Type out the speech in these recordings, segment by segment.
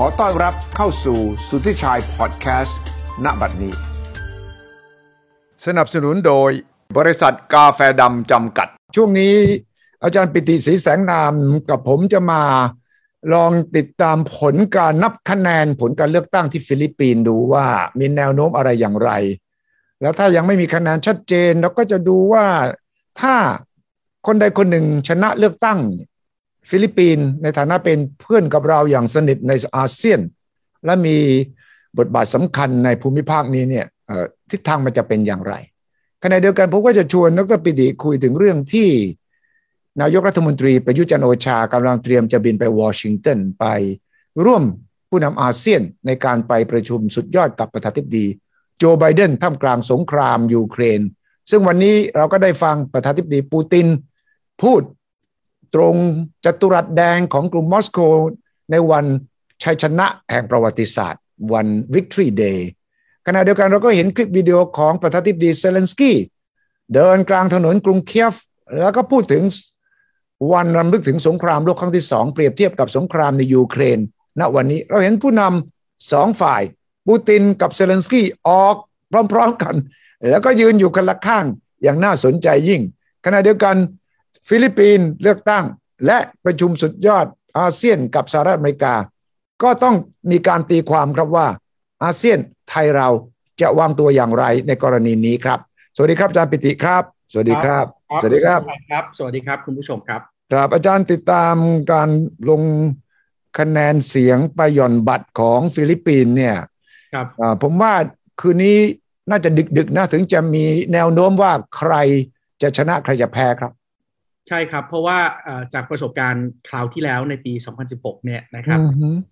ขอต้อนรับเข้าสู่สุทธิชัยพอดแคสต์ณบัดนี้ สนับสนุนโดยบริษัทกาแฟดำจำกัด ช่วงนี้อาจารย์ปิติศรีแสงนามกับผมจะมาลองติดตามผลการนับคะแนนผลการเลือกตั้งที่ฟิลิปปินส์ดูว่ามีแนวโน้มอะไรอย่างไร แล้วถ้ายังไม่มีคะแนนชัดเจนเราก็จะดูว่าถ้าคนใดคนหนึ่งชนะเลือกตั้ง ฟิลิปปินส์ในฐานะเป็นเพื่อนกับเราอย่างสนิทในอาเซียน และมีบทบาทสำคัญในภูมิภาคนี้เนี่ยทิศทางมันจะเป็นอย่างไรขณะเดียวกันผมก็จะชวนนักปิติคุยถึงเรื่องที่นายกรัฐมนตรีประยุทธ์จันทร์โอชากำลังเตรียมจะบินไปวอชิงตันไปร่วมผู้นำอาเซียนในการไปประชุมสุดยอดกับประธานาธิบดี โจไบเดนท่ามกลางสงครามยูเครน ซึ่งวันนี้เราก็ได้ฟังประธานาธิบดีปูติน พูด ตรงจัตุรัสแดงของกรุงมอสโกในวันชัยชนะแห่งประวัติศาสตร์ วัน Victory Day ขณะเดียวกันเราก็เห็นคลิปวิดีโอของประธานาธิบดีเซเลนสกี้เดินกลางถนนกรุงเคียฟ แล้วก็พูดถึงวันรำลึกถึงสงครามโลกครั้งที่สองเปรียบเทียบกับสงครามในยูเครนณวันนี้เราเห็นผู้นำสองฝ่ายปูตินกับเซเลนสกี้ออกพร้อม ๆกัน แล้วก็ยืนอยู่กันละข้างอย่างน่าสนใจยิ่ง ขณะเดียวกัน ฟิลิปปินส์เลือกตั้ง และประชุมสุดยอดอาเซียนกับสหรัฐอเมริกา ก็ต้องมีการตีความครับว่า อาเซียนไทยเราจะวางตัวอย่างไรในกรณีนี้ครับ สวัสดีครับอาจารย์ปิติครับ สวัสดีครับ สวัสดีครับครับ สวัสดีครับคุณผู้ชมครับครับอาจารย์ติดตามการลงคะแนนเสียงไปหย่อนบัตรของฟิลิปปินส์เนี่ยครับผมว่าคืนนี้น่าจะดึกๆนะถึงจะมีแนวโน้มว่าใครจะชนะใครจะแพ้ครับ ใช่ครับ เพราะว่าจากประสบการณ์คราวที่แล้วในปี 2016 เนี่ยนะครับ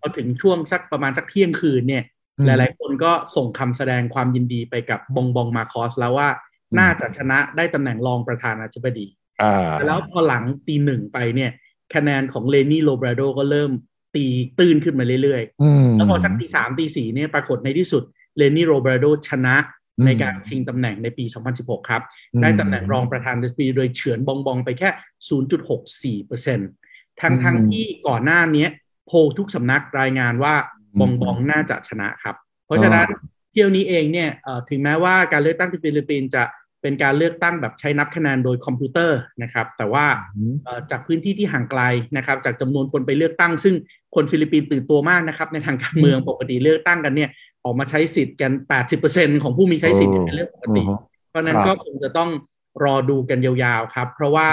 พอถึงช่วงสักประมาณสักเที่ยงคืนเนี่ย หลาย ๆ คนก็ส่งคำแสดงความยินดีไปกับบองบองมาคอสแล้วว่าน่าจะชนะได้ตำแหน่งรองประธานาธิบดีแล้วพอหลังตีหนึ่งไปเนี่ย คะแนนของเลนี่โรบราโดก็เริ่มตีตื้นขึ้นมาเรื่อย ๆ แล้วพอสักตีสามตีสี่เนี่ยปรากฏในที่สุดเลนี่โรเบรโดชนะ ในการชิงตำแหน่งในปี 2016 ครับ ได้ตำแหน่งรองประธานาธิบดีโดยเฉือนบองบองไปแค่ 0.64%ทั้งทั้งที่ก่อนหน้านี้โพลทุกสำนักรายงานว่าบองบองน่าจะชนะครับ เพราะฉะนั้นเที่ยวนี้เองเนี่ยถึงแม้ว่าการเลือกตั้งที่ฟิลิปปินส์จะเป็นการเลือกตั้งแบบใช้นับคะแนนโดยคอมพิวเตอร์นะครับ แต่ว่าจากพื้นที่ที่ห่างไกลนะครับ จากจำนวนคนไปเลือกตั้ง ซึ่งคนฟิลิปปินส์ตื่นตัวมากนะครับ ในทางการเมืองปกติเลือกตั้งกันเนี่ย ออกมาใช้สิทธิ์กัน 80%ของผู้มีใช้สิทธิ์เป็นเรื่องปกติ เพราะนั้นก็คงจะต้องรอดูกันยาวๆครับ เพราะว่า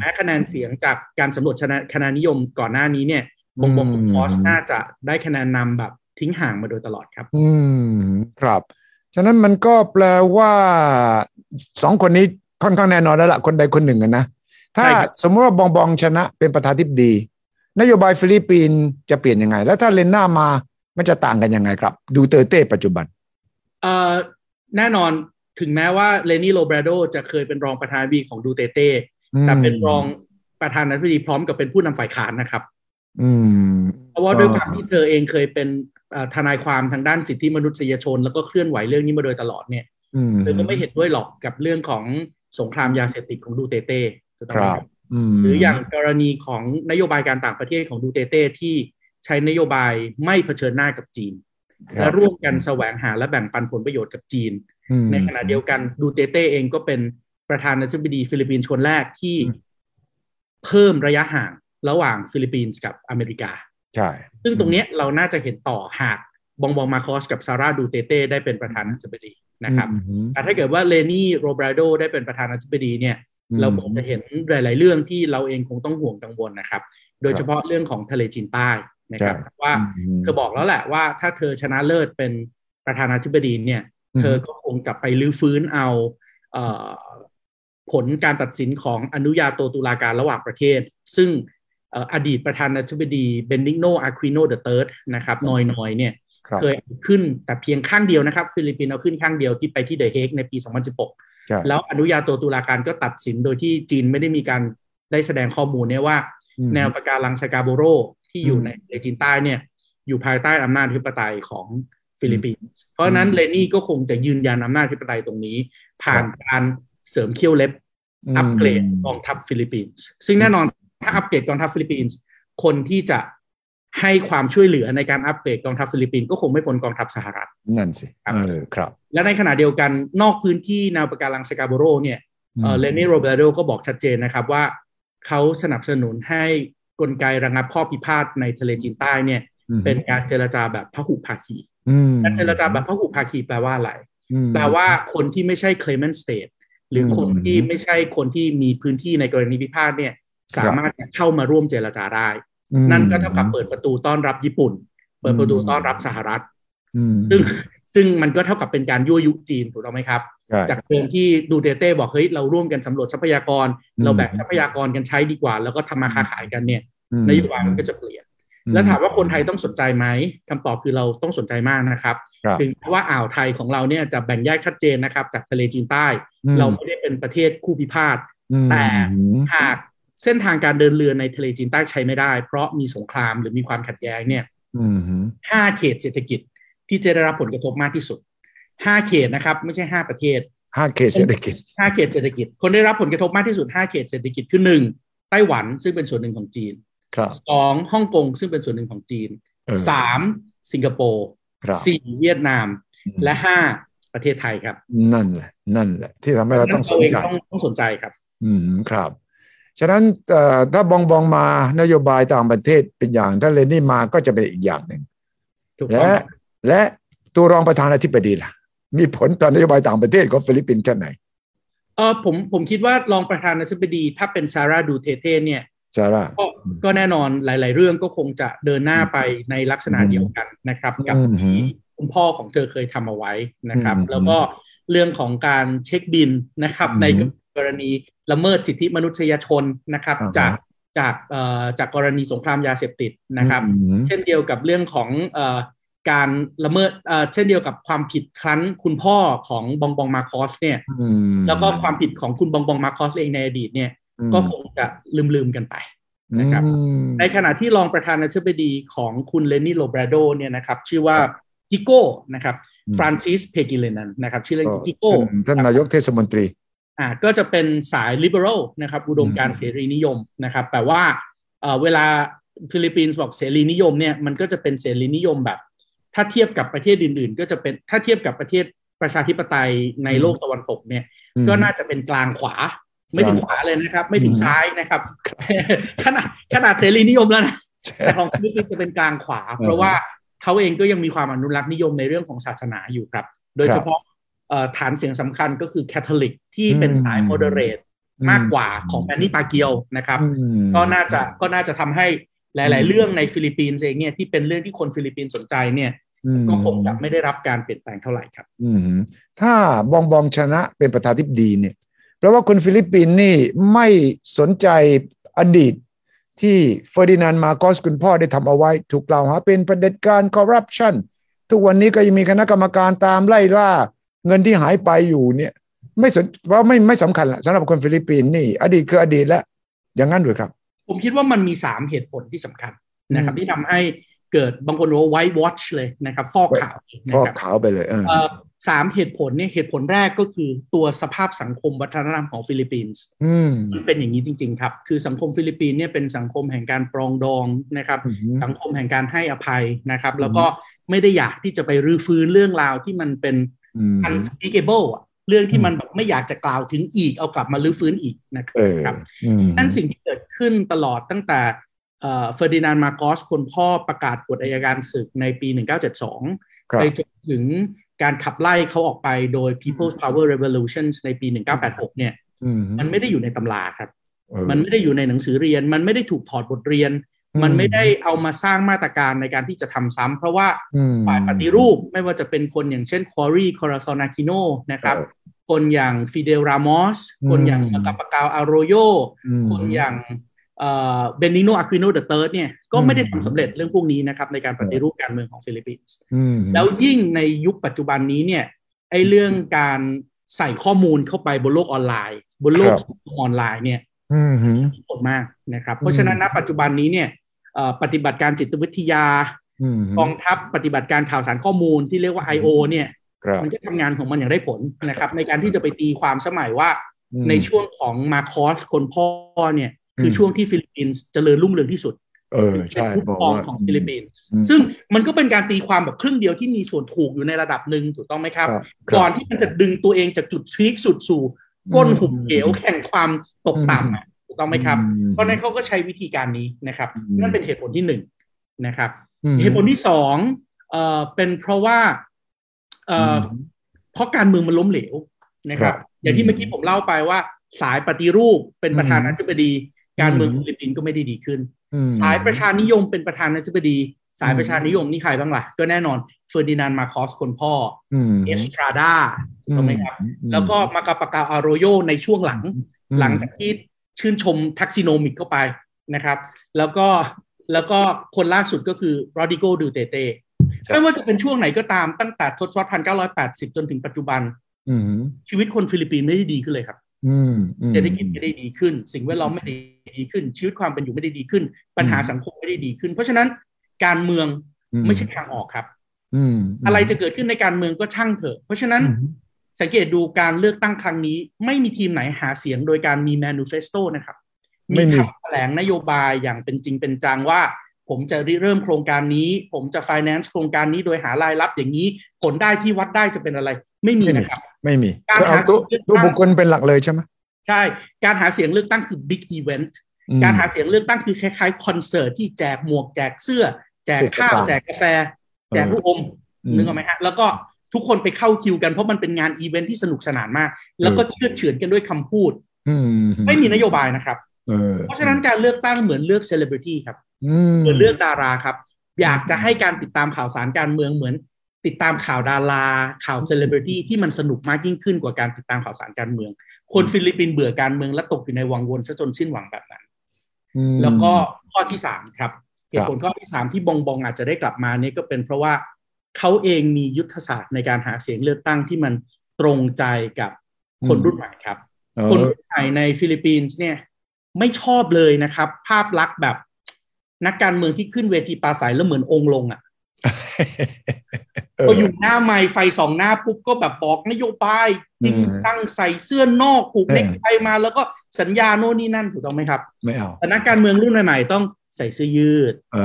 แม้คะแนนเสียงจากการสำรวจคะแนนนิยมก่อนหน้านี้เนี่ยบองบองมาร์กอสน่าจะได้คะแนนนำแบบทิ้งห่างมาโดยตลอดครับ อืมครับ ฉะนั้นมันก็แปลว่าสองคนนี้ค่อนข้างแน่นอนแล้วละคนใดคนหนึ่งนะ ถ้าสมมติว่าบองบองชนะเป็นประธานาธิบดี นโยบายฟิลิปปินส์จะเปลี่ยนยังไง แล้วถ้าเลนหน้ามา มันจะต่างกันยังไงครับ ดูเตอร์เต้ปัจจุบันเอ่อแน่นอนถึงแม้ว่าเลนี่โรเบรโดจะเคยเป็นรองประธานาธิบดีของดูเตอร์เต้แต่เป็นรองประธานาธิบดีพร้อมกับเป็นผู้นำฝ่ายค้านนะครับเพราะว่าด้วยความที่เธอเองเคยเป็นทนายความทางด้านสิทธิมนุษยชน แล้วก็เคลื่อนไหวเรื่องนี้มาโดยตลอดเนี่ยเธอก็ไม่เห็นด้วยหรอกกับเรื่องของสงครามยาเสพติดของดูเตอร์เต้ครับหรืออย่างกรณีของนโยบายการต่างประเทศของดูเตอร์เต้ที่ ใช้นโยบายไม่เผชิญหน้ากับจีน และร่วมกันแสวงหาและแบ่งปันผลประโยชน์กับจีน ในขณะเดียวกันดูเตอร์เต้เองก็เป็นประธานาธิบดีฟิลิปปินส์คนแรกที่เพิ่มระยะห่างระหว่างฟิลิปปินส์กับอเมริกา ใช่ ซึ่งตรงนี้เราน่าจะเห็นต่อหากบองบองมาคอสกับซาร่าดูเตเต้ได้เป็นประธานาธิบดีนะครับแต่ถ้าเกิดว่าเลนี่โรบราโดได้เป็นประธานาธิบดีเนี่ย เราคงจะเห็นหลาย ๆ เรื่องที่เราเองคงต้องห่วงกังวลนะครับ โดยเฉพาะเรื่องของทะเลจีนใต้ นะครับว่าเธอบอกแล้วแหละว่าถ้าเธอชนะเลิศเป็นประธานาธิบดีเนี่ย เธอก็คงกลับไปลื้อฟื้นเอาผลการตัดสินของอนุญาโตตุลาการระหว่างประเทศ ซึ่งอดีตประธานาธิบดีเบนิกโนอาคิโน the third นะครับนอยนอยเนี่ยเคยขึ้นแต่เพียงข้างเดียวนะครับ ฟิลิปปินส์เอาขึ้นข้างเดียวที่ไปที่เดอะเฮกในปี 2016 แล้วอนุญาโตตุลาการก็ตัดสินโดยที่จีนไม่ได้มีการได้แสดงข้อมูลเนี่ยว่า แนวปะการังสกาโบโร ที่อยู่ในทะเลจีนใต้เนี่ย อยู่ภายใต้อำนาจอธิปไตยของฟิลิปปินส์เพราะฉะนั้นเลนี่ก็คงจะยืนยันอำนาจอธิปไตยตรงนี้ ผ่านการเสริมเขี้ยวเล็บอัปเกรดกองทัพฟิลิปปินส์ซึ่งแน่นอนถ้าอัปเกรดกองทัพฟิลิปปินส์คนที่จะให้ความช่วยเหลือในการอัปเกรดกองทัพฟิลิปปินส์ก็คงไม่พ้นกองทัพสหรัฐนั่นสิครับเออครับ และในขณะเดียวกันนอกพื้นที่แนวปะการังสกาโบโรเนี่ยเอ่อเลนี่โรเบรโดก็บอกชัดเจนนะครับว่าเขาสนับสนุนให้ กลไกระงับข้อพิพาทในทะเลจีนใต้เนี่ยอืมเป็นการเจรจาแบบพหุภาคีอืมการเจรจาแบบพหุภาคีแปลว่าอะไรอืมแปลว่าคนที่ไม่ใช่ claimant state หรืออมคนที่ไม่ใช่คนที่มีพื้นที่ในกรณีพิพาทเนี่ย สามารถเข้ามาร่วมเจรจาได้อืมนั่นก็เท่ากับเปิดประตูต้อนรับญี่ปุ่น เปิดประตูต้อนรับสหรัฐอืมซึ่งซึ่งมันก็เท่ากับเป็นการยั่วยุจีนถูกต้องไหมครับใช่จากเดิมที่ดูเตเต้บอกเฮ้ยเราร่วมกันสำรวจทรัพยากรอืมเราแบ่งทรัพยากรกันใช้ดีกว่า แล้วก็ทำมาค้าขายกันเนี่ยอืม นโยบายมันก็จะเปลี่ยน แล้วถามว่าคนไทยต้องสนใจไหมคำตอบคือเราต้องสนใจมากนะครับครับถึงแม้ว่าอ่าวไทยของเราเนี่ยจะแบ่งแยกชัดเจนนะครับ จากทะเลจีนใต้อืมเราไม่ได้เป็นประเทศคู่พิพาทอืมแต่หากเส้นทางการเดินเรือในทะเลจีนใต้ใช้ไม่ได้ เพราะมีสงครามหรือมีความขัดแย้งเนี่ยอืมห้าเขตเศรษฐกิจที่จะได้รับผลกระทบมากที่สุดห้าเขตนะครับ ไม่ใช่ห้าประเทศห้าเขตเศรษฐกิจห้าเขตเศรษฐกิจ คนได้รับผลกระทบมากที่สุดห้าเขตเศรษฐกิจคือหนึ่งไต้หวันซึ่งเป็นส่วนหนึ่งของจีนครับ สองฮ่องกงซึ่งเป็นส่วนหนึ่งของจีนเออสามสิงคโปร์ครับสี่เวียดนามอืมและห้าประเทศไทยครับ นั่นแหละ นั่นแหละ ที่ทำให้เราต้องสนเองใจต้องต้องสนใจครับ อืมครับ ฉะนั้นเอ่อถ้าบองบองมานโยบายต่างประเทศเป็นอย่างถ้าเลนี่มาก็จะเป็นอีกอย่างหนึ่งถูกต้องและครับและตัวรองประธานาธิบดีล่ะ มีผลต่อนโยบายต่างประเทศของฟิลิปปินส์แค่ไหนเออผมผมคิดว่ารองประธานาธิบดีถ้าเป็นซาร่าดูเตอร์เต้เนี่ย ซาร่าก็ก็แน่นอนหลาย ๆ เรื่องก็คงจะเดินหน้าไปในลักษณะอืมเดียวกันนะครับ กับอืมที่คุณพ่อของเธอเคยทำเอาไว้นะครับอืมแล้วก็เรื่องของการเช็คบินนะครับอืมในกรณีละเมิดสิทธิมนุษยชนนะครับอ่าฮะจากจากเอ่อจากกรณีสงครามยาเสพติดนะครับอืมเช่นเดียวกับเรื่องของเอ่อการละเมิดเอ่อเช่นเดียวกับความผิดครั้นคุณพ่อของบองบองมาคอสเนี่ยอืมแล้วก็ความผิดของคุณบองบองมาร์กอสเองในอดีตเนี่ยอืม ก็คงจะลืมๆกันไปนะครับอืมในขณะที่รองประธานาธิบดีของคุณเลนี่โรเบรโดเนี่ยนะครับ ชื่อว่ากิโก้นะครับอืมฟรานซิสปังกิลินันนะครับชื่อเล่นกิโก้ท่านท่านนายกเทศมนตรีอ่าก็จะเป็นสาย liberal นะครับอุดมการณ์เสรีนิยมนะครับ แต่ว่าเอ่อเวลาฟิลิปปินส์บอกเสรีนิยมเนี่ยมันก็จะเป็นเสรีนิยมแบบ ถ้าเทียบกับประเทศอื่น ๆ ก็จะเป็นถ้าเทียบกับประเทศประชาธิปไตยในโลกตะวันตกเนี่ยก็น่าจะเป็นกลางขวา ไม่ถึงขวาเลยนะครับ ไม่ถึงซ้ายนะครับ ขนาดขนาดเสรีนิยมแล้วนะแต่ของฟิลิปปินส์จะเป็นกลางขวา เพราะว่าเขาเองก็ยังมีความอนุรักษ์นิยมในเรื่องของศาสนาอยู่ครับ โดยเฉพาะเอ่อฐานเสียงสำคัญก็คือคาทอลิกที่เป็นสายอืม moderate มากกว่าของแมนนี่ปาเกียวนะครับอืมก็น่าจะก็น่าจะทำให้หลาย ๆ เรื่องในฟิลิปปินส์เองเนี่ยที่เป็นเรื่องที่คนฟิลิปปินส์สนใจเนี่ยอืมก็คงจะไม่ได้รับการเปลี่ยนแปลงเท่าไหร่ครับ อืมถ้าบองบองชนะเป็นประธานาธิบดีเนี่ย เพราะว่าคนฟิลิปปินส์นี่ไม่สนใจอดีตที่เฟอร์ดินานด์มาร์กอสคุณพ่อได้ทำเอาไว้ ถูกกล่าวหาเป็นประเผด็จการคอร์รัปชันทุกวันนี้ก็ยังมีคณะกรรมการตามไล่ล่าเงินที่หายไปอยู่เนี่ยไม่สนเพราะไม่ไม่สำคัญละสำหรับคนฟิลิปปินส์นี่ อดีตคืออดีตแล้วอย่างนั้นหรือครับ ผมคิดว่ามันมีสามเหตุผลที่สำคัญนะครับอืมที่ทำให้เกิดบางคนว่า whitewash เลยนะครับ ฟอกขาวนะฟอกครับขาวไปเลยเออเอ่อ สามเหตุผลเนี่ยเหตุผลแรกก็คือตัวสภาพสังคมวัฒนธรรมของฟิลิปปินส์อืมมันเป็นอย่างนี้จริง ๆ ครับ คือสังคมฟิลิปปินส์เนี่ยเป็นสังคมแห่งการปรองดองนะครับอืมสังคมแห่งการให้อภัยนะครับ แล้วก็ไม่ได้อยากที่จะไปรื้อฟื้นเรื่องราวที่มันเป็นอืม unspeakable อะเรื่องที่มันแบบไม่อยากจะกล่าวถึงอีกเอากลับมารื้อฟื้นอีกนะครับเอออืมนั่นสิ่งที่เกิดขึ้นตลอดตั้งแต่เฟอร์ดินานด์มาโกสคนพ่อประกาศกฎอัยการศึกในปี 1972ครับไปจนถึง การขับไล่เขาออกไปโดย People's Power Revolutions ในปี 1986 เนี่ยอืมมันไม่ได้อยู่ในตำราครับเออมันไม่ได้อยู่ในหนังสือเรียน มันไม่ได้ถูกถอดบทเรียนอืมมันไม่ได้เอามาสร้างมาตรการในการที่จะทำซ้ำเพราะว่าอืมฝ่ายปฏิรูปไม่ว่าจะเป็นคนอย่างเช่นคอรีคอราซอนอาคิโนนะครับเออคนอย่างฟิเดลรามอสอืมคนอย่างมากาปากัลอาร์โรโยอืมคนอย่าง เบนิโนอะควิโน the third เนี่ยก็ไม่ได้ทำสำเร็จเรื่องพวกนี้นะครับในการปฏิรูปการเมืองของฟิลิปปินส์อืมแล้วยิ่งในยุคปัจจุบันนี้เนี่ยไอ้เรื่องการใส่ข้อมูลเข้าไปบนโลกออนไลน์ บนโลกครับสังคมออนไลน์เนี่ยอืมมีผลมากนะครับ เพราะฉะนั้นณปัจจุบันนี้เนี่ยเอ่อปฏิบัติการจิตวิทยาอืมกองทัพปฏิบัติการข่าวสารข้อมูลที่เรียกว่า I.O. เนี่ยครับมันก็ทำงานของมันอย่างได้ผลนะครับ ในการที่จะไปตีความสมัยว่าอืมในช่วงของมาคอสคนพ่อเนี่ย คืออมช่วงที่ฟิลิปปินส์เจริญรุ่งเรืองที่สุดเออใช่เป็นผู้บอกครองว่าของฟิลิปปินส์อืมซึ่งมันก็เป็นการตีความแบบครึ่งเดียวที่มีส่วนถูกอยู่ในระดับหนึ่งถูกต้องไหมครับครับก่อนที่มันจะดึงตัวเองจากจุด peak สุดสู่ก้นหุบเหวแห่งความตกต่ำอะถูกต้องไหมครับอืเพราะฉะนั้นเขาก็ใช้วิธีการนี้นะครับอืมนั่นเป็นเหตุผลที่หนึ่งนะครับอืมเหตุผลที่สองเอ่อเป็นเพราะว่าเอ่ออเพราะการเมืองมันล้มเหลวนะครับครับ อย่างที่เมื่อกี้ผมเล่าไปว่าสายปฏิรูปเป็นประธานาธิบดี การเมืองอืมฟิลิปปินส์ก็ไม่ได้ดีขึ้นอืมสายประชานิยมเป็นประธานาธิบดี สายอืมประชานิยมนี่ใครบ้างล่ะ ก็แน่นอนเฟอร์ดินานด์มาคอสคนพ่ออืมเอสตราดาถูกไหมครับอืมแล้วก็มากาปากัลอาร์โรโยในช่วงหลังอืมหลังจากที่ชื่นชม Thaksinomics เข้าไปนะครับ แล้วก็แล้วก็คนล่าสุดก็คือโรดริโกดูเตอร์เตไม่ว่าจะเป็นช่วงไหนก็ตามตั้งแต่ทศวรรษพันเก้าร้อยแปดสิบจนถึงปัจจุบันอืมชีวิตคนฟิลิปปินส์ไม่ได้ดีขึ้นเลยครับอืมอืม เศรษฐกิจไม่ได้ดีขึ้น สิ่งแวดล้อมไม่ได้ดีขึ้น ชีวิตความเป็นอยู่ไม่ได้ดีขึ้น ปัญหาสังคมไม่ได้ดีขึ้น เพราะฉะนั้นการเมืองอืมไม่ใช่ทางออกครับอืมอะไรจะเกิดขึ้นในการเมืองก็ช่างเถอะ เพราะฉะนั้นอืมสังเกตดูการเลือกตั้งครั้งนี้ ไม่มีทีมไหนหาเสียงโดยการมี manifesto นะครับไม่มีคำแถลงนโยบายอย่างเป็นจริงเป็นจังว่า ผมจะริเริ่มโครงการนี้ ผมจะ finance โครงการนี้โดยหารายรับอย่างนี้ ผลได้ที่วัดได้จะเป็นอะไร ไม่มีนะครับ ไม่มีการคือเอาหาตัวเสียงตัวบุคคลเป็นหลักเลยใช่ไหมใช่ การหาเสียงเลือกตั้งคือ big event อืมการหาเสียงเลือกตั้งคือคล้ายๆคอนเสิร์ตที่แจกหมวกแจกเสื้อ แจกข้าวเทศกาลแจกกาแฟ แจกลูกอมอืมนึกออกไหมฮะแล้วก็ทุกคนไปเข้าคิวกันเพราะมันเป็นงานอีเวนท์ที่สนุกสนานมาก แล้วก็เชื่อดเฉือนกันด้วยคำพูดอืมไม่มีนโยบายนะครับเออเพราะฉะนั้นการเลือกตั้งเหมือนเลือกเซเลบริตี้ครับอืม เหมือนเลือกดาราครับ อยากจะให้การติดตามข่าวสารการเมืองเหมือน ติดตามข่าวดารา ข่าวเซเลบริตี้ที่มันสนุกมากยิ่งขึ้นกว่าการติดตามข่าวสารการเมือง คนฟิลิปปินส์เบื่อการเมืองและตกอยู่ในวังวนซะจนสิ้นหวังแบบนั้นอืมแล้วก็ข้อที่สามครับเหตุผลข้อที่สามที่บองบองอาจจะได้กลับมาเนี่ยก็เป็นเพราะว่าเขาเองมียุทธศาสตร์ในการหาเสียงเลือกตั้งที่มันตรงใจกับคนรุ่นใหม่ครับเออคนรุ่นใหม่ในฟิลิปปินส์เนี่ย ไม่ชอบเลยนะครับ ภาพลักษณ์แบบ นักการเมืองที่ขึ้นเวทีปราศรัยแล้วเหมือนองค์ลงอะเออพออยู่หน้าไมค์ไฟส่องหน้าปุ๊บก็แบบบอกนโยบายจริงอืมจังใส่เสื้อนอกผูกเออเนกไทมาแล้วก็สัญญาโน่นนี่นั่นถูกต้องไหมครับ ไม่เอาแต่นักการเมืองรุ่นใหม่ๆต้องใส่เสื้อยืดเอ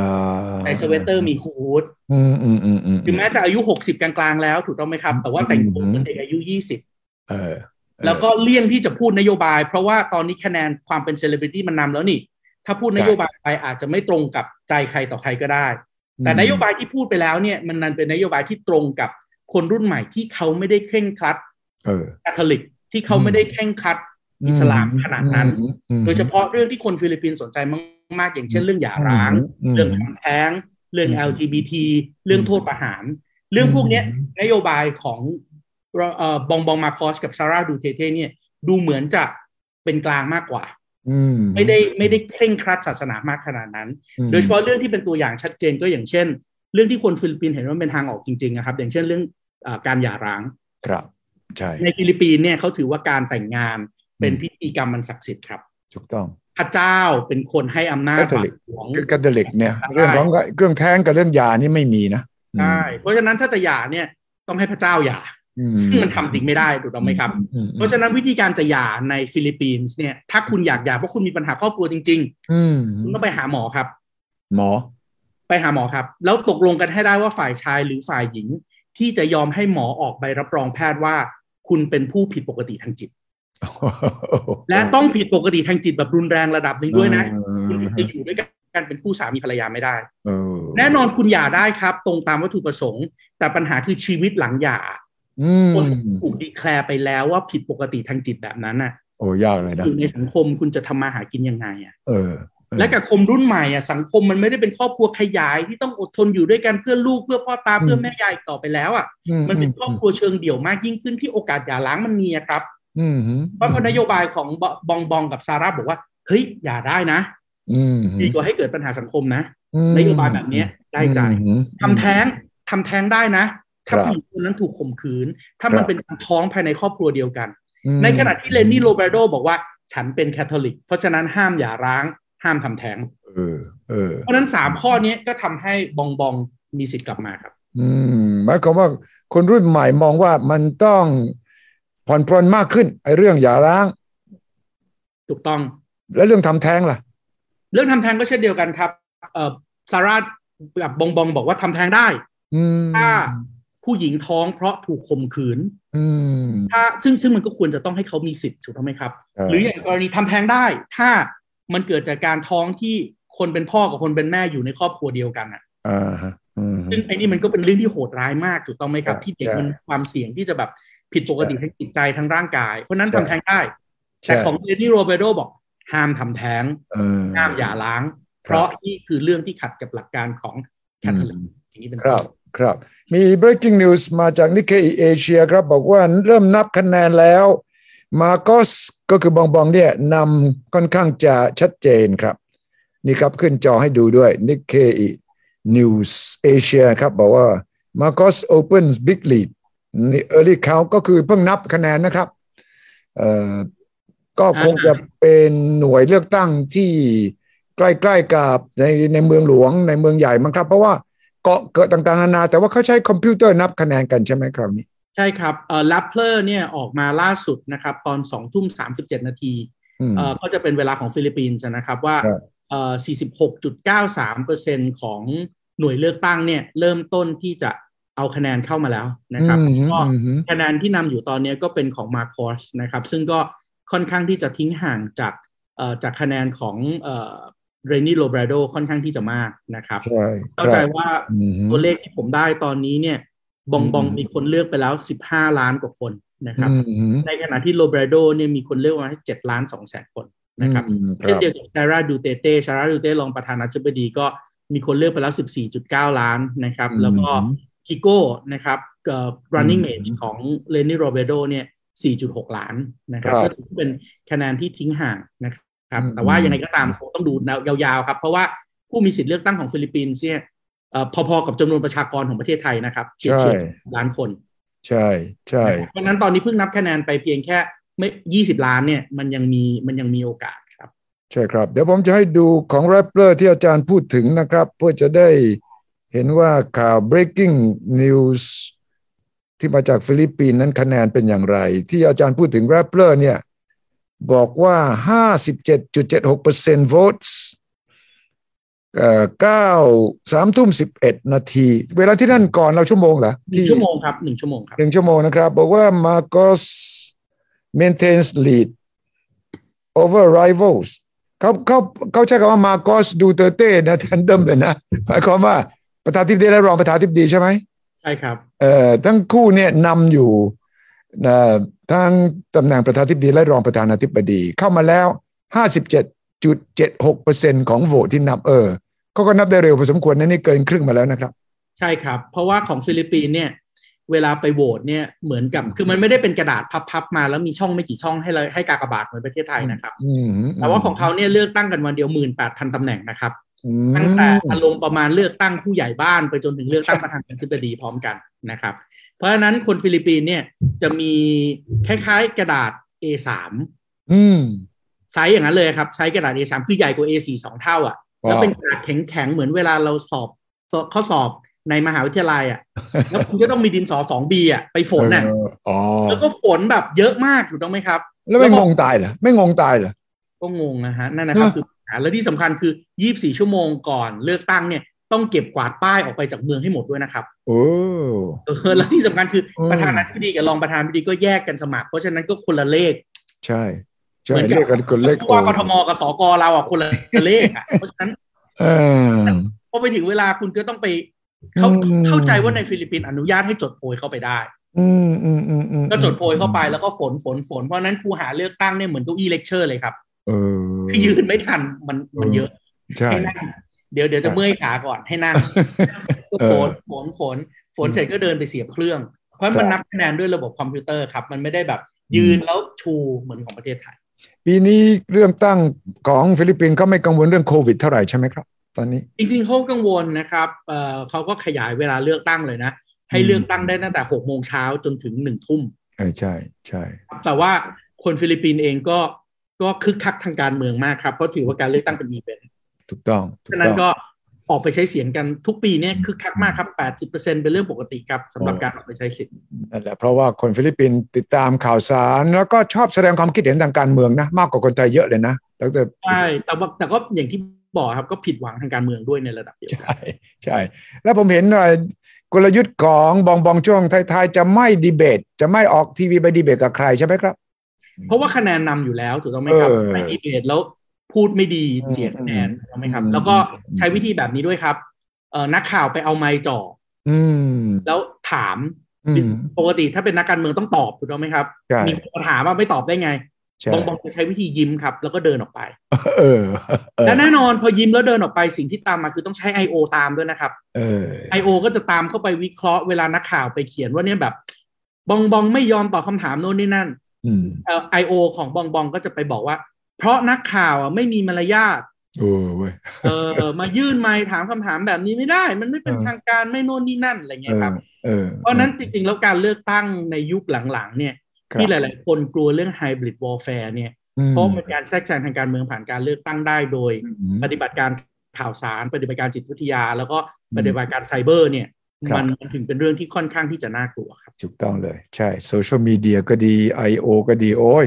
อใส่สเวตเตอร์มี hood อืมอืมอืมอืมถึงแม้จะอายุ60กลางๆแล้วถูกต้องไหมครับ แต่ว่าแต่งตัวอืมเหมือนเด็กอายุ20เออแล้วก็เลี่ยงที่จะพูดนโยบาย เพราะว่าตอนนี้คะแนนความเป็นเซเลบริตี้มันนำแล้วนี่ ถ้าพูดนโยบายไปอาจจะไม่ตรงกับใจใครต่อใครก็ได้ แต่นโยบายที่พูดไปแล้วเนี่ยมันดันเป็นนโยบายที่ตรงกับคนรุ่นใหม่ที่เขาไม่ได้เคร่งครัดเออคาทอลิกที่เขาไม่ได้เคร่งครัดอิสลามขนาดนั้นอืมอืมโดยเฉพาะเรื่องที่คนฟิลิปปินส์สนใจมาก ๆ อย่างเช่นเรื่องหย่าร้างมเรื่องทำแท้ง เรื่องอืม LGBT เรื่องโทษประหาร เรื่องพวกเนี้ยอืมนโยบายของเอ่อบองบองมาคอสกับซาร่าดูเตอร์เตเนี่ยดูเหมือนจะเป็นกลางมากกว่าอืม ไม่ได้ไม่ได้เคร่งครัดศาสนามากขนาดนั้นอืมโดยเฉพาะเรื่องที่เป็นตัวอย่างชัดเจนก็อย่างเช่น เรื่องที่คนฟิลิปปินส์เห็นว่าเป็นทางออกจริงๆนะครับ อย่างเช่นเรื่องอาการหย่าร้าง ครับใช่ในฟิลิปปินส์เนี่ยเขาถือว่าการแต่งงานเป็นพิธีกรรมมันศักดิ์สิทธิ์ครับถูกต้องพระเจ้าเป็นคนให้อำนาจ Catholic บาทหลวงคือคาทอลิกเนี่ยใช่เรื่องของเรื่องแท้งกับเรื่องหย่านี่ไม่มีนะใช่เพราะฉะนั้นถ้าจะหย่าเนี่ยต้องให้พระเจ้าหย่าอื ซึ่งมันทำจริงไม่ได้ถูกต้องไหมครับอืมเพราะฉะนั้นวิธีการจะหย่าในฟิลิปปินส์เนี่ย ถ้าคุณอยากหย่าเพราะคุณมีปัญหาครอบครัวจริงอืมๆคุณต้องไปหาหมอครับ หมอ ไปหาหมอครับ แล้วตกลงกันให้ได้ว่าฝ่ายชายหรือฝ่ายหญิง ที่จะยอมให้หมอออกใบรับรองแพทย์ว่า คุณเป็นผู้ผิดปกติทางจิต และต้องผิดปกติทางจิตแบบรุนแรงระดับหนึ่งด้วยนะ คุณจะอยู่ด้วยกันเป็นคู่สามีภรรยาไม่ได้เออแน่นอนคุณหย่าได้ครับ ตรงตามวัตถุประสงค์ แต่ปัญหาคือชีวิตหลังหย่าอืม คนถูกดีแคลร์ไปแล้วว่าผิดปกติทางจิตแบบนั้นน่ะ โอ้ยากเลยนะอยู่ในสังคมคุณจะทำมาหากินยังไงอะเออ และกับคมรุ่นใหม่อะสังคมมันไม่ได้เป็นครอบครัวขยายที่ต้องอดทนอยู่ด้วยกันเพื่อลูกเพื่อพ่อตาเพื่อแม่ยายอีกต่อไปแล้วอะ มันเป็นครอบครัวเชิงเดี่ยวมากยิ่งขึ้นที่โอกาสหย่าร้างมันมีอะครับอืมเพราะนโยบายของบองบองกับซาร่าบอกว่าเฮ้ยหย่าได้นะอืมดีกว่าให้เกิดปัญหาสังคมนะอืมนโยบายแบบเนี้ยได้ใจอืมทำแท้งทำแท้งได้นะ ถ้าครับผู้หญิงคนนั้นถูกข่มขืน ถ้ามันครับเป็นการท้องภายในครอบครัวเดียวกันอืมในขณะที่เลนนี่โรเบโดบอกว่าฉันเป็นแคทอลิก เพราะฉะนั้นห้ามหย่าร้าง ห้ามทำแท้งเออเออเพราะฉะนั้นสามข้อนี้ก็ทำให้บองบองมีสิทธิ์กลับมาครับ อืมหมายความว่าคนรุ่นใหม่มองว่ามันต้องผ่อนปรนมากขึ้นไอ้เรื่องหย่าร้าง ถูกต้อง และเรื่องทำแท้งล่ะ เรื่องทำแท้งก็เช่นเดียวกันครับ เอ่อซาร่ากับบองบองบอกว่าทำแท้งได้อืมถ้า ผู้หญิงท้องเพราะถูกข่มขืนอืมถ้าซึ่งซึ่งมันก็ควรจะต้องให้เขามีสิทธิ์ถูกต้องไหมครับใช่หรืออย่างกรณีทำแท้งได้ ถ้ามันเกิดจากการท้องที่คนเป็นพ่อกับคนเป็นแม่อยู่ในครอบครัวเดียวกันอะอ่าฮะอืมซึ่งไอ้นี่มันก็เป็นเรื่องที่โหดร้ายมากถูกต้องไหมครับใช่ที่เด็กใช่มันมีความเสี่ยงที่จะแบบผิดปกติใช่ทั้งจิตใจทั้งร่างกาย เพราะฉะนั้นใช่ทำแท้งได้ใช่แต่ของเรนนี่โรเบโดบอกห้ามทำแท้งเออห้ามหย่าล้าง เพราะนี่คือเรื่องที่ขัดกับหลักการของคาทอลิกอย่างนี้เป็นคต้รับนครับ มี breaking news มาจาก Nikkei Asia ครับ บอกว่าเริ่มนับคะแนนแล้วมาโกสก็คือบองบองเนี่ยนำค่อนข้างจะชัดเจนครับ นี่ครับขึ้นจอให้ดูด้วย Nikkei News Asia ครับ บอกว่ามาโกส opens big lead นี่ early count ก็คือเพิ่งนับคะแนนนะครับเอ่อก็คงจะเป็นหน่วยเลือกตั้งที่ใกล้ๆกับในในเมืองหลวงในเมืองใหญ่มั้งครับ เพราะว่า เกาะแก่งต่างๆนานา แต่ว่าเขาใช้คอมพิวเตอร์นับคะแนนกันใช่ไหมคราวนี้ ใช่ครับเอ่อ Rappler เนี่ยออกมาล่าสุดนะครับ ตอนสองทุ่มสามสิบเจ็ดนาทีอืมเอ่อก็จะเป็นเวลาของฟิลิปปินส์นะครับว่าครับเอ่อ46.93เปอร์เซ็นต์ของหน่วยเลือกตั้งเนี่ยเริ่มต้นที่จะเอาคะแนนเข้ามาแล้วนะครับอืมก็อืมคะแนนที่นำอยู่ตอนนี้ก็เป็นของมาคอสนะครับ ซึ่งก็ค่อนข้างที่จะทิ้งห่างจากเอ่อจากคะแนนของ เอ่อเรนนี่โรเบรโดค่อนข้างที่จะมากนะครับใช่เข้าใจว่าอืมตัวเลขที่ผมได้ตอนนี้เนี่ยบองบองอืมมีคนเลือกไปแล้ว15ล้านกว่าคนนะครับอืมในขณะที่โรเบรโดเนี่ยมีคนเลือกมาให้7ล้าน2แสนคนนะครับอืมคเช่นรับเดียวกับซาร่าดูเตเต้ซาร่าดูเต้รองประธานาธิบดีก็มีคนเลือกไปแล้ว 14.9 ล้านนะครับ แล้วก็กิโก้นะครับเอ่อ running อืม mate ของเลนี โรเบรโดเนี่ย 4.6 ล้านนะครับครับก็ถือว่าเป็นคะแนนที่ทิ้งห่างนะค รับอืมแต่ว่ายังไงก็ตามคงต้องดูยาวๆครับ เพราะว่าผู้มีสิทธิ์เลือกตั้งของฟิลิปปินส์เนี่ยเอ่อพอๆกับจำนวนประชากรของประเทศไทยนะครับเฉียดใช่เฉียดล้านคน ใช่ใช่เพราะฉะนั้นตอนนี้เพิ่งนับคะแนนไปเพียงแค่ไม่ยี่สิบล้านเนี่ยมันยังมีมันยังมีโอกาสครับ ใช่ครับ เดี๋ยวผมจะให้ดูของ Rappler ที่อาจารย์พูดถึงนะครับ เพื่อจะได้เห็นว่าข่าว breaking news ที่มาจากฟิลิปปินส์นั้นคะแนนเป็นอย่างไร ที่อาจารย์พูดถึง Rappler เนี่ย บอกว่า 57.76% votes เอ่อเก้าสามทุ่มสิบเอ็ดนาที เวลาที่นั่นก่อนเราชั่วโมงเหรอหนึ่งชั่วโมงครับหนึ่งชั่วโมงครับหนึ่งชั่วโมงนะครับ บอกว่า Marcos maintains lead over rivals เขาเขาเขาใช้คำว่า Marcos Duterte นะแทนเดิมเลยนะหมายความว่าประธานาธิบดีและรองประธานาธิบดีใช่ไหมใช่ครับเอ่อทั้งคู่เนี่ยนำอยู่เอ่อ ทั้งตำแหน่งประธานาธิบดีและรองประธานาธิบดี เข้ามาแล้ว 57.76%ของโหวตที่นับเออเขาก็นับได้เร็วพอสมควรนะนี่เกินครึ่งมาแล้วนะครับ ใช่ครับ เพราะว่าของฟิลิปปินส์เนี่ยเวลาไปโหวตเนี่ยเหมือนกับ คือมันไม่ได้เป็นกระดาษพับๆมาแล้วมีช่องไม่กี่ช่องให้เราให้กากบาทเหมือนประเทศไทยนะครับอืมแต่ว่าของเขาเนี่ยเลือกตั้งกันวันเดียวหมื่นแปดพันตำแหน่งนะครับอืมตั้งแต่อารมณ์ประมาณเลือกตั้งผู้ใหญ่บ้านไปจนถึงเลือกตั้งประธานาธิบดีพร้อมกันนะครับ เพราะฉะนั้นคนฟิลิปปินส์เนี่ยจะมีคล้ายๆกระดาษ A3 อืมไซส์อย่างนั้นเลยครับไซส์กระดาษ A3 คือใหญ่กว่า A4 สองเท่าอะว้าวแล้วเป็นกระดาษแข็งๆ เหมือนเวลาเราสอบข้อสอบในมหาวิทยาลัยอะ แล้วคุณก็ต้องมีดินสอสองบีอะไปฝนน่ะเอออ๋อแล้วก็ฝนแบบเยอะมากถูกต้องไหมครับ แล้วไม่งงตายเหรอไม่งงตายเหรอก็งงนะฮะนั่นนะครับฮะคือปัญหาแล้วที่สำคัญคือ 24 ชั่วโมงก่อนเลือกตั้งเนี่ย ต้องเก็บกวาดป้ายออกไปจากเมืองให้หมดด้วยนะครับ โอ้เออแล้วที่สำคัญคืออืมประธานาธิบดีกับรองประธานาธิบดีก็แยกกันสมัคร เพราะฉะนั้นก็คนละเลข ใช่ใช่เหมือนกับเรียกกันคนเล็กผู้ว่ากทมกับสกเราอะคนละเลขอะเพราะฉะนั้นเออพอไปถึงเวลาคุณก็ต้องไปเขาอืมเข้าใจว่าในฟิลิปปินส์อนุญาตให้จดโพยเข้าไปได้อืมอืมอืมอืมก็จดโพยเข้าไปแล้วก็ฝนฝนฝนเพราะฉะนั้นคูหาเลือกตั้งเนี่ยเหมือนเก้าอี้เลคเชอร์เลยครับเออคือยืนไม่ทันมันมันเยอะใช่ให้นั่ง เดี๋ยวเดี๋ยวจะใช่เมื่อยขาก่อนให้นั่งก็เออฝนฝนฝนฝนเสร็จก็เดินไปเสียบเครื่อง เพราะมันนับคะแนนด้วยระบบคอมพิวเตอร์ครับ มันไม่ได้แบบยืนแล้วชูเหมือนของประเทศไทย ปีนี้เลือกตั้งของฟิลิปปินส์ก็ไม่กังวลเรื่องโควิดเท่าไหร่ใช่ไหมครับ ตอนนี้ จริงๆเขากังวลนะครับเอ่อเขาก็ขยายเวลาเลือกตั้งเลยนะ ให้อืมเลือกตั้งได้ตั้งแต่หกโมงเช้าจนถึงหนึ่งทุ่มเออใช่ใช่แต่ว่าคนฟิลิปปินส์เองก็ก็คึกคักทางการเมืองมากครับ เพราะถือว่าการเลือกตั้งเป็นอีเวนต์ ถูกต้องถูกต้องฉะนั้นก็ออกไปใช้เสียงกันทุกปีเนี่ยคึกคักมากครับ 80%เป็นเรื่องปกติครับสำหรับการออกไปใช้สิทธิ์นั่นแหละเพราะว่าคนฟิลิปปินส์ติดตามข่าวสาร แล้วก็ชอบแสดงความคิดเห็นทางการเมืองนะ มากกว่าคนไทยเยอะเลยนะตั้งแต่ใช่แต่ว่าแต่ก็อย่างที่บอกครับก็ผิดหวังทางการเมืองด้วยในระดับเดียวกันใช่ใช่ แล้วผมเห็นว่ากลยุทธ์ของบองบองช่วงท้ายๆจะไม่ดีเบต จะไม่ออกทีวีไปดีเบตกับใครใช่ไหมครับ เพราะว่าคะแนนนำอยู่แล้วถูกต้องไหมครับเออไม่ดีเบตแล้ว พูดไม่ดีอืมเสียคะแนนถูกต้องไหมครับอืมแล้วก็ใช้วิธีแบบนี้ด้วยครับ เอ่อนักข่าวไปเอาไมค์จ่ออืมแล้วถามอืมปกติถ้าเป็นนักการเมืองต้องตอบถูกต้องไหมครับใช่มีคนมาถามว่าไม่ตอบได้ไงใช่บองบองจะใช้วิธียิ้มครับ แล้วก็เดินออกไปเออเออและแน่นอนพอยิ้มแล้วเดินออกไปสิ่งที่ตามมาคือต้องใช้ I.O. ตามด้วยนะครับเออ I.O. ก็จะตามเข้าไปวิเคราะห์เวลานักข่าวไปเขียนว่าเนี่ยแบบ บองบองไม่ยอมตอบคำถามโน่นนี่นั่นอืมเอ่อ I.O. ของบองบองก็จะไปบอกว่า เพราะนักข่าวอะไม่มีมารยาทโอ้เว้ยเออ มายื่นไมค์ถามคำถามแบบนี้ไม่ได้ มันไม่เป็นเออทางการไม่โน่นนี่นั่นอะไรเงี้ยครับเออเพราะฉะนั้นจริงๆ แล้วการเลือกตั้งในยุคหลังๆ เนี่ยครับที่หลายๆ คนกลัวเรื่อง hybrid warfare เนี่ยอืมเพราะมันเป็นการแทรกแซงทางการเมืองผ่านการเลือกตั้งได้โดยอืมปฏิบัติการข่าวสาร ปฏิบัติการจิตวิทยา แล้วก็อืมปฏิบัติการไซเบอร์เนี่ยครับมันมันถึงเป็นเรื่องที่ค่อนข้างที่จะน่ากลัวครับถูกต้องเลย ใช่โซเชียลมีเดียก็ดี I.O. ก็ดีโอ้ย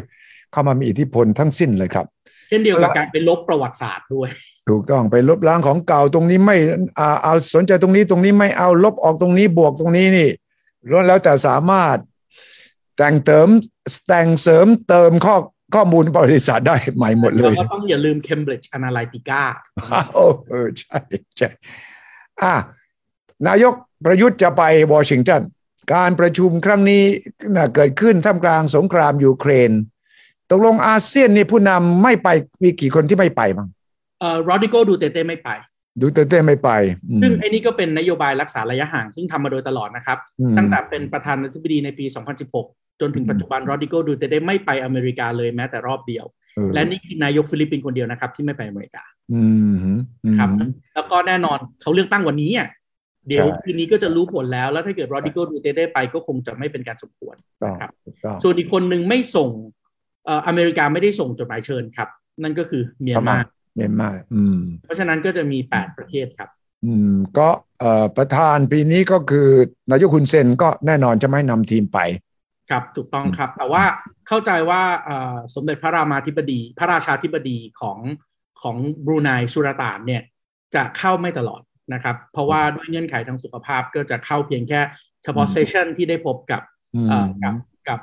เข้ามามีอิทธิพลทั้งสิ้นเลยครับ เช่นเดียวกับแล้วการไปลบประวัติศาสตร์ด้วย ถูกต้องไปลบล้างของเก่าตรงนี้ไม่อ่าเอาสนใจตรงนี้ตรงนี้ไม่เอาลบออกตรงนี้บวกตรงนี้นี่ล้วนแล้วแต่สามารถแต่งเติมแต่งเสริมเติมข้อข้อมูลประวัติศาสตร์ได้ใหม่หมดเลแล้วยก็ต้องอย่าลืม Cambridge Analytica โอ้เออใช่ใช่อะนายกประยุทธ์จะไปวอชิงตันการประชุมครั้งนี้น่ะเกิดขึ้นท่ามกลางสงครามยูเครน ตกลงอาเซียนนี่ผู้นำไม่ไปมีกี่คนที่ไม่ไปบ้างเอ่อโรดิโกดูเตเต้ไม่ไป ดูเตเต้ไม่ไปอืมซึ่งไอ้นี่ก็เป็นนโยบายรักษาระยะห่างซึ่งทำมาโดยตลอดนะครับอืมตั้งแต่เป็นประธานาธิบดีในปี 2016 จนถึงปัจจุบันโรดิโกดูเตเต้ไม่ไปอเมริกาเลยแม้แต่รอบเดียวเออและนี่คือนายกฟิลิปปินส์คนเดียวนะครับที่ไม่ไปอเมริกาอืมอืมครับ แล้วก็แน่นอนเขาเลือกตั้งวันนี้อะเดี๋ยวใช่คืนนี้ก็จะรู้ผลแล้วแล้วถ้าเกิดโรดิโกดูเตเต้ไปก็คงจะไม่เป็นการสมควรต้องนะครับถูกต้องส่วนอีกคนหนึ่งไม่ส่งเอ่ออเมริกาไม่ได้ส่งจดหมายเชิญครับ นั่นก็คือเมียนมาเมียนมาอืม เพราะฉะนั้นก็จะมี8ประเทศครับ อืม ก็เอ่อประธานปีนี้ก็คือนายกคุณเซนก็แน่นอนจะไม่นำทีมไป ครับถูกต้องครับ แต่ว่าเข้าใจว่าเอ่อสมเด็จพระรามาธิบดี พระราชาธิบดีของของบรูไนสุลต่านเนี่ย จะเข้าไม่ตลอดนะครับ เพราะว่าด้วยเงื่อนไขทางสุขภาพก็จะเข้าเพียงแค่เฉพาะอืมเซสชันที่ได้พบกับอืมเอ่อกับกับ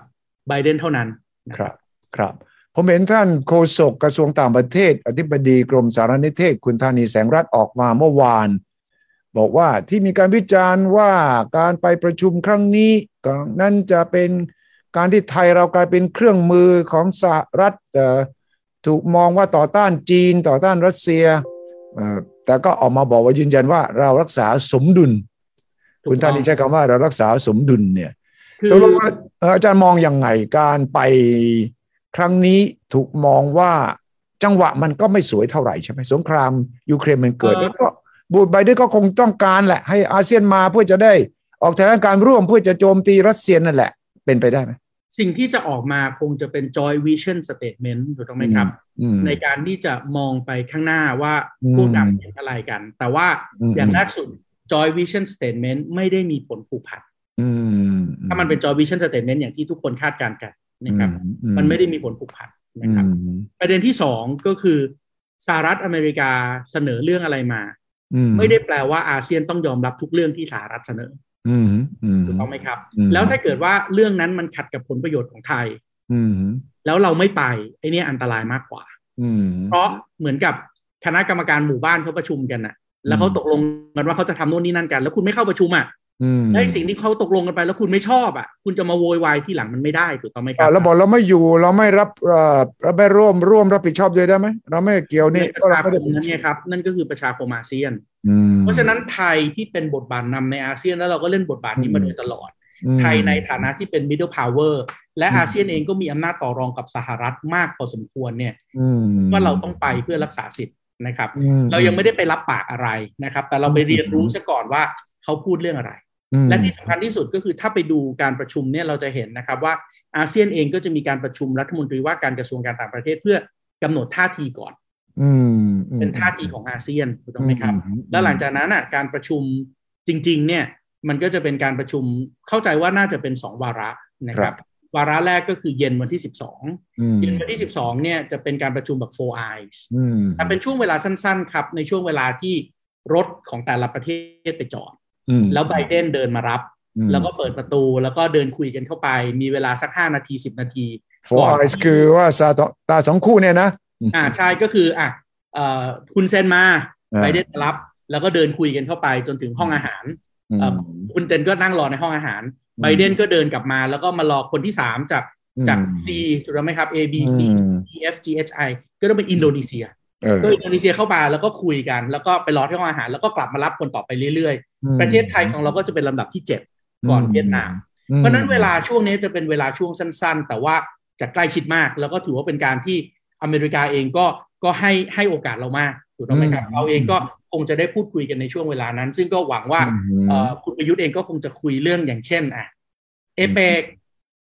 ไบเดนเท่านั้นนะครับ ครับ ผมเห็นท่านโฆษกกระทรวงต่างประเทศ อธิบดีกรมสารนิเทศ คุณธานีแสงรัตน์ออกมาเมื่อวาน บอกว่าที่มีการวิจารณ์ว่าการไปประชุมครั้งนี้ก็นั่นจะเป็นการที่ไทยเรากลายเป็นเครื่องมือของสหรัฐเอ่อถูกมองว่าต่อต้านจีนต่อต้านรัสเซียเอ่อแต่ก็ออกมาบอกว่ายืนยันว่าเรารักษาสมดุลถูกต้องคุณธานีใช้คำว่าเรารักษาสมดุลเนี่ยคือตกลงว่าเอ่ออาจารย์มองยังไงการไป ครั้งนี้ถูกมองว่าจังหวะมันก็ไม่สวยเท่าไหร่ใช่ไหมสงครามยูเครนมันเกิดแล้วก็บูไบเดนก็คงต้องการแหละ ให้อาเซียนมาเพื่อจะได้ออกแถลงการร่วมเพื่อจะโจมตีรัสเซียนั่นแหละ เป็นไปได้ไหมสิ่งที่จะออกมาคงจะเป็น joy vision statement ถูกต้องไหมครับอืมในการที่จะมองไปข้างหน้าว่าอืมผู้นำเห็นอะไรกัน แต่ว่าอืมอย่างแรกสุด joy vision statement ไม่ได้มีผลผูกพันอืมถ้ามันเป็น joy vision statement อย่างที่ทุกคนคาดการณ์กัน นะครับอืมันไม่ได้มีผลผูกพันนะครับอืมประเด็นที่สองก็คือสหรัฐอเมริกาเสนอเรื่องอะไรมาอืไม่ได้แปลว่าอาเซียนต้องยอมรับทุกเรื่องที่สหรัฐเสนออืมอืมถูกต้องไหมครับอืมแล้วถ้าเกิดว่าเรื่องนั้นมันขัดกับผลประโยชน์ของไทยอืมแล้วเราไม่ไปไอ้เนี่ยอันตรายมากกว่าอืมเพราะเหมือนกับคณะกรรมการหมู่บ้านเขาประชุมกันน่ะ แล้วเขาตกลงกันว่าเขาจะทำโน่นนี่นั่นกัน แล้วคุณไม่เข้าประชุมอะอืม ไอ้สิ่งที่เขาตกลงกันไปแล้วคุณไม่ชอบอะ คุณจะมาโวยวายที่หลังมันไม่ได้ถูกต้องไหมครัอ่าเราบอกเราไม่อยู่เราไม่รับเอ่อเราไม่ร่วมร่วมรับผิดชอบด้วยได้ไหมเราไม่เกี่ยวในนี่ประก็เราชาคไม่ได้มนั้นเนี่ยครับนั่นก็คือประชาคมอาเซียนอืมเพราะฉะนั้นไทยที่เป็นบทบาทนำในอาเซียนแล้วเราก็เล่นบทบาทนี้มาโดยตลอดอืมไทยในฐานะที่เป็น middle power และอืมอาเซียนเองก็มีอำนาจต่อรองกับสหรัฐมากพอสมควรเนี่ยอืมว่าเราต้องไปเพื่อรักษาสิทธิ์นะครับอืมเรายังไม่ได้ไปรับปากอะไรนะครับ แต่เราไปเรียนรู้ซะก่อนว่าเขาพูดเรื่องอะไรอืม และที่สำคัญที่สุดก็คือถ้าไปดูการประชุมเนี่ยเราจะเห็นนะครับว่าอาเซียนเองก็จะมีการประชุมรัฐมนตรีว่าการกระทรวงการต่างประเทศเพื่อกำหนดท่าทีก่อนอืมอืมเป็นท่าทีของอาเซียนถูกต้องไหมครับอืมแล้วหลังจากนั้นอะการประชุมจริง ๆ เนี่ยมันก็จะเป็นการประชุมเข้าใจว่าน่าจะเป็นสองวาระนะครับ วาระแรกก็คือเย็นวันที่อืม12เย็นวันที่12เนี่ยจะเป็นการประชุมแบบ four eyes อืมแต่เป็นช่วงเวลาสั้น ๆ ครับ ในช่วงเวลาที่รถของแต่ละประเทศไปจอดอืม แล้วไบเดนเดินมารับอืมแล้วก็เปิดประตูแล้วก็เดินคุยกันเข้าไป มีเวลาสัก5นาที10นาที four eyes คือว่าตาตาสองคู่เนี่ยนะ อ่าใช่ก็คืออะเอ่อคุณเซนมาอ่าไบเดนมารับ แล้วก็เดินคุยกันเข้าไปจนถึงห้องอาหารอืมเอ่อคุณเซนก็นั่งรอในห้องอาหารไบเดนก็เดินกลับมา แล้วก็มารอคนที่สามจากจาก C ถูกต้องไหมครับ A B C อืม E F G H I ก็ต้องเป็นอินโดนีเซียเออก็อินโดนีเซียเข้ามาแล้วก็คุยกัน แล้วก็ไปรอที่ห้องอาหาร แล้วก็กลับมารับคนต่อไปเรื่อยๆ ประเทศไทยของเราก็จะเป็นลำดับที่เจ็ดก่อนเวียดนาม เพราะฉะนั้นเวลาช่วงนี้จะเป็นเวลาช่วงสั้น ๆ แต่ว่าจะใกล้ชิดมาก แล้วก็ถือว่าเป็นการที่อเมริกาเองก็ก็ให้ให้โอกาสเรามากถูกต้องไหมครับอืมเราเองก็คงจะได้พูดคุยกันในช่วงเวลานั้น ซึ่งก็หวังว่าอืมเอ่อคุณประยุทธ์เองก็คงจะคุยเรื่องอย่างเช่นอะเอเปก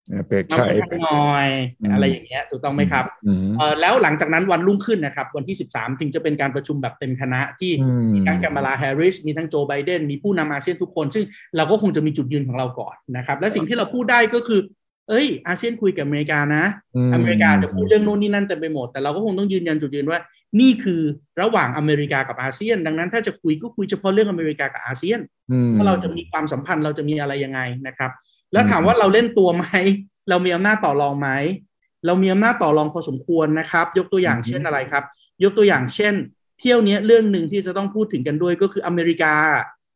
เอเปกมาใช่พูดกันหน่อยอืมอะไรอย่างเงี้ยถูกต้องไหมครับอืมเอ่อแล้วหลังจากนั้นวันรุ่งขึ้นนะครับ วันที่ 13 ถึงจะเป็นการประชุมแบบเต็มคณะที่อืมมีทั้งกัมมาลาแฮร์ริส มีทั้งโจไบเดน มีผู้นำอาเซียนทุกคน ซึ่งเราก็คงจะมีจุดยืนของเราก่อนนะครับ และสิ่งที่เราพูดได้ก็คือ เอ้ย อาเซียนคุยกับอเมริกานะ อเมริกาจะพูดเรื่องโน่นนี่นั่นเต็มไปหมด แต่เราก็คงต้องยืนยันจุดยืนว่า นี่คือระหว่างอเมริกากับอาเซียน ดังนั้นถ้าจะคุยก็คุยเฉพาะเรื่องอเมริกากับอาเซียนอืมว่าเราจะมีความสัมพันธ์เราจะมีอะไรยังไงนะครับ แล้วถามว่าเราเล่นตัวไหมเรามีอำนาจต่อรองไหมเรามีอำนาจต่อรองพอสมควรนะครับ ยกตัวอย่างอือฮึเช่นอะไรครับ ยกตัวอย่างเช่น เที่ยวเนี้ยเรื่องหนึ่งที่จะต้องพูดถึงกันด้วยก็คืออเมริกา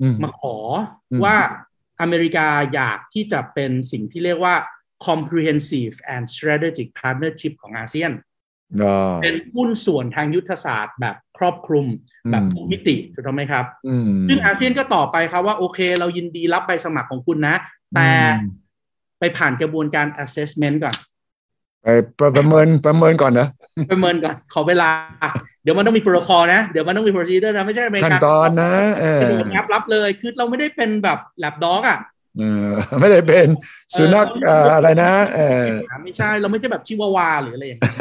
อืมมาขออมว่าอเมริกาอยากที่จะเป็นสิ่งที่เรียกว่า comprehensive and strategic partnership ของอาเซียนอ๋อเป็นหุ้นส่วนทางยุทธศาสตร์แบบครอบคลุมอืมแบบทุกมิติถูกต้องไหมครับอืมซึ่งอาเซียนก็ตอบไปครับว่าโอเค เรายินดีรับใบสมัครของคุณนะ แต่อืมไปผ่านกระบวนการ assessment ก่อน ไปประประเมินประเมินก่อนนะประเมินก่อน ขอเวลา เดี๋ยวมันต้องมีโปรโตคอลนะ เดี๋ยวมันต้องมี procedure นะไม่ใช่อเมริขั้นกาตอนนะเออกระโดดงับรับเลย คือเราไม่ได้เป็นแบบแลบด็อกอะเออไม่ได้เป็นสุนัขเออเอ่ออะไรนะเออไม่ใช่เราไม่ใช่แบบชิวาวาหรืออะไรอย่างเงี้ย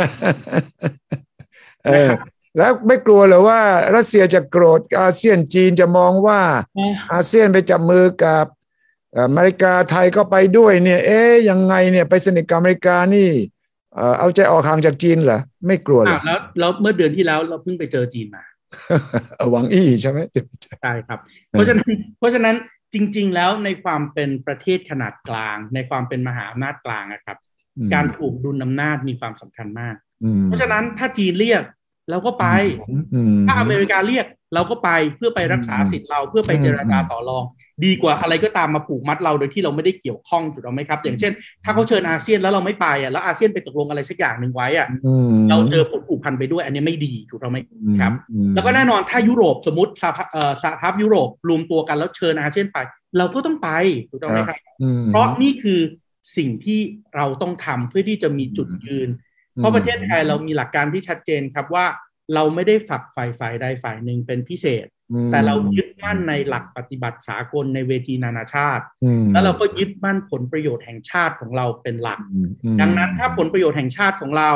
เออแล้วไม่กลัวเหรอว่ารัสเซียจะโกรธอาเซียนจีนจะมองว่าอาเซียนไปจับมือกับ อเมริกาไทยก็ไปด้วยเนี่ย เอ๊ยยังไงเนี่ยไปสนิทกับอเมริกานี่เอ่อเอาใจออกห่างจากจีนเหรอไม่กลัวเหรออะแล้วแล้วเมื่อเดือนที่แล้วเราเพิ่งไปเจอจีนมาเออหวังอี้ใช่ไหมใช่ครับ เพราะฉะนั้นเพราะฉะนั้นจริง ๆ แล้วในความเป็นประเทศขนาดกลาง ในความเป็นมหาอำนาจกลางอะครับ การถูกดุลอำนาจมีความสำคัญมากอืมเพราะฉะนั้นถ้าจีนเรียก เราก็ไปอืมถ้าอเมริกาเรียกเราก็ไปเพื่อไปรักษาสิทธิ์เราเพื่อไปเจรจาต่อรอง ดีกว่าอะไรก็ตามมาผูกมัดเราโดยที่เราไม่ได้เกี่ยวข้องถูกต้องไหมครับ อย่างเช่น ถ้าเขาเชิญอาเซียนแล้วเราไม่ไปอะแล้วอาเซียนไปตกลงอะไรสักอย่างหนึ่งไว้อะอืมเราเจอผลผูกพันไปด้วยอันนี้ไม่ดีถูกต้องไหมครับอืมแล้วก็แน่นอนถ้ายุโรปสมมติสหภาพเอ่อสหภาพยุโรปรวมตัวกันแล้วเชิญอาเซียนไป เราก็ต้องไปถูกต้องไหมครับอืมเพราะนี่คือสิ่งที่เราต้องทำเพื่อที่จะมีจุดยืน เพราะประเทศไทยเรามีหลักการที่ชัดเจนครับว่าเราไม่ได้ฝักฝ่ายฝ่ายใดฝ่ายหนึ่งเป็นพิเศษอืมแต่เรายึดมั่นในหลักปฏิบัติสากลในเวทีนานาชาติอืมแล้วเราก็ยึดมั่นผลประโยชน์แห่งชาติของเราเป็นหลักอืมอืมดังนั้นถ้าผลประโยชน์แห่งชาติของเรา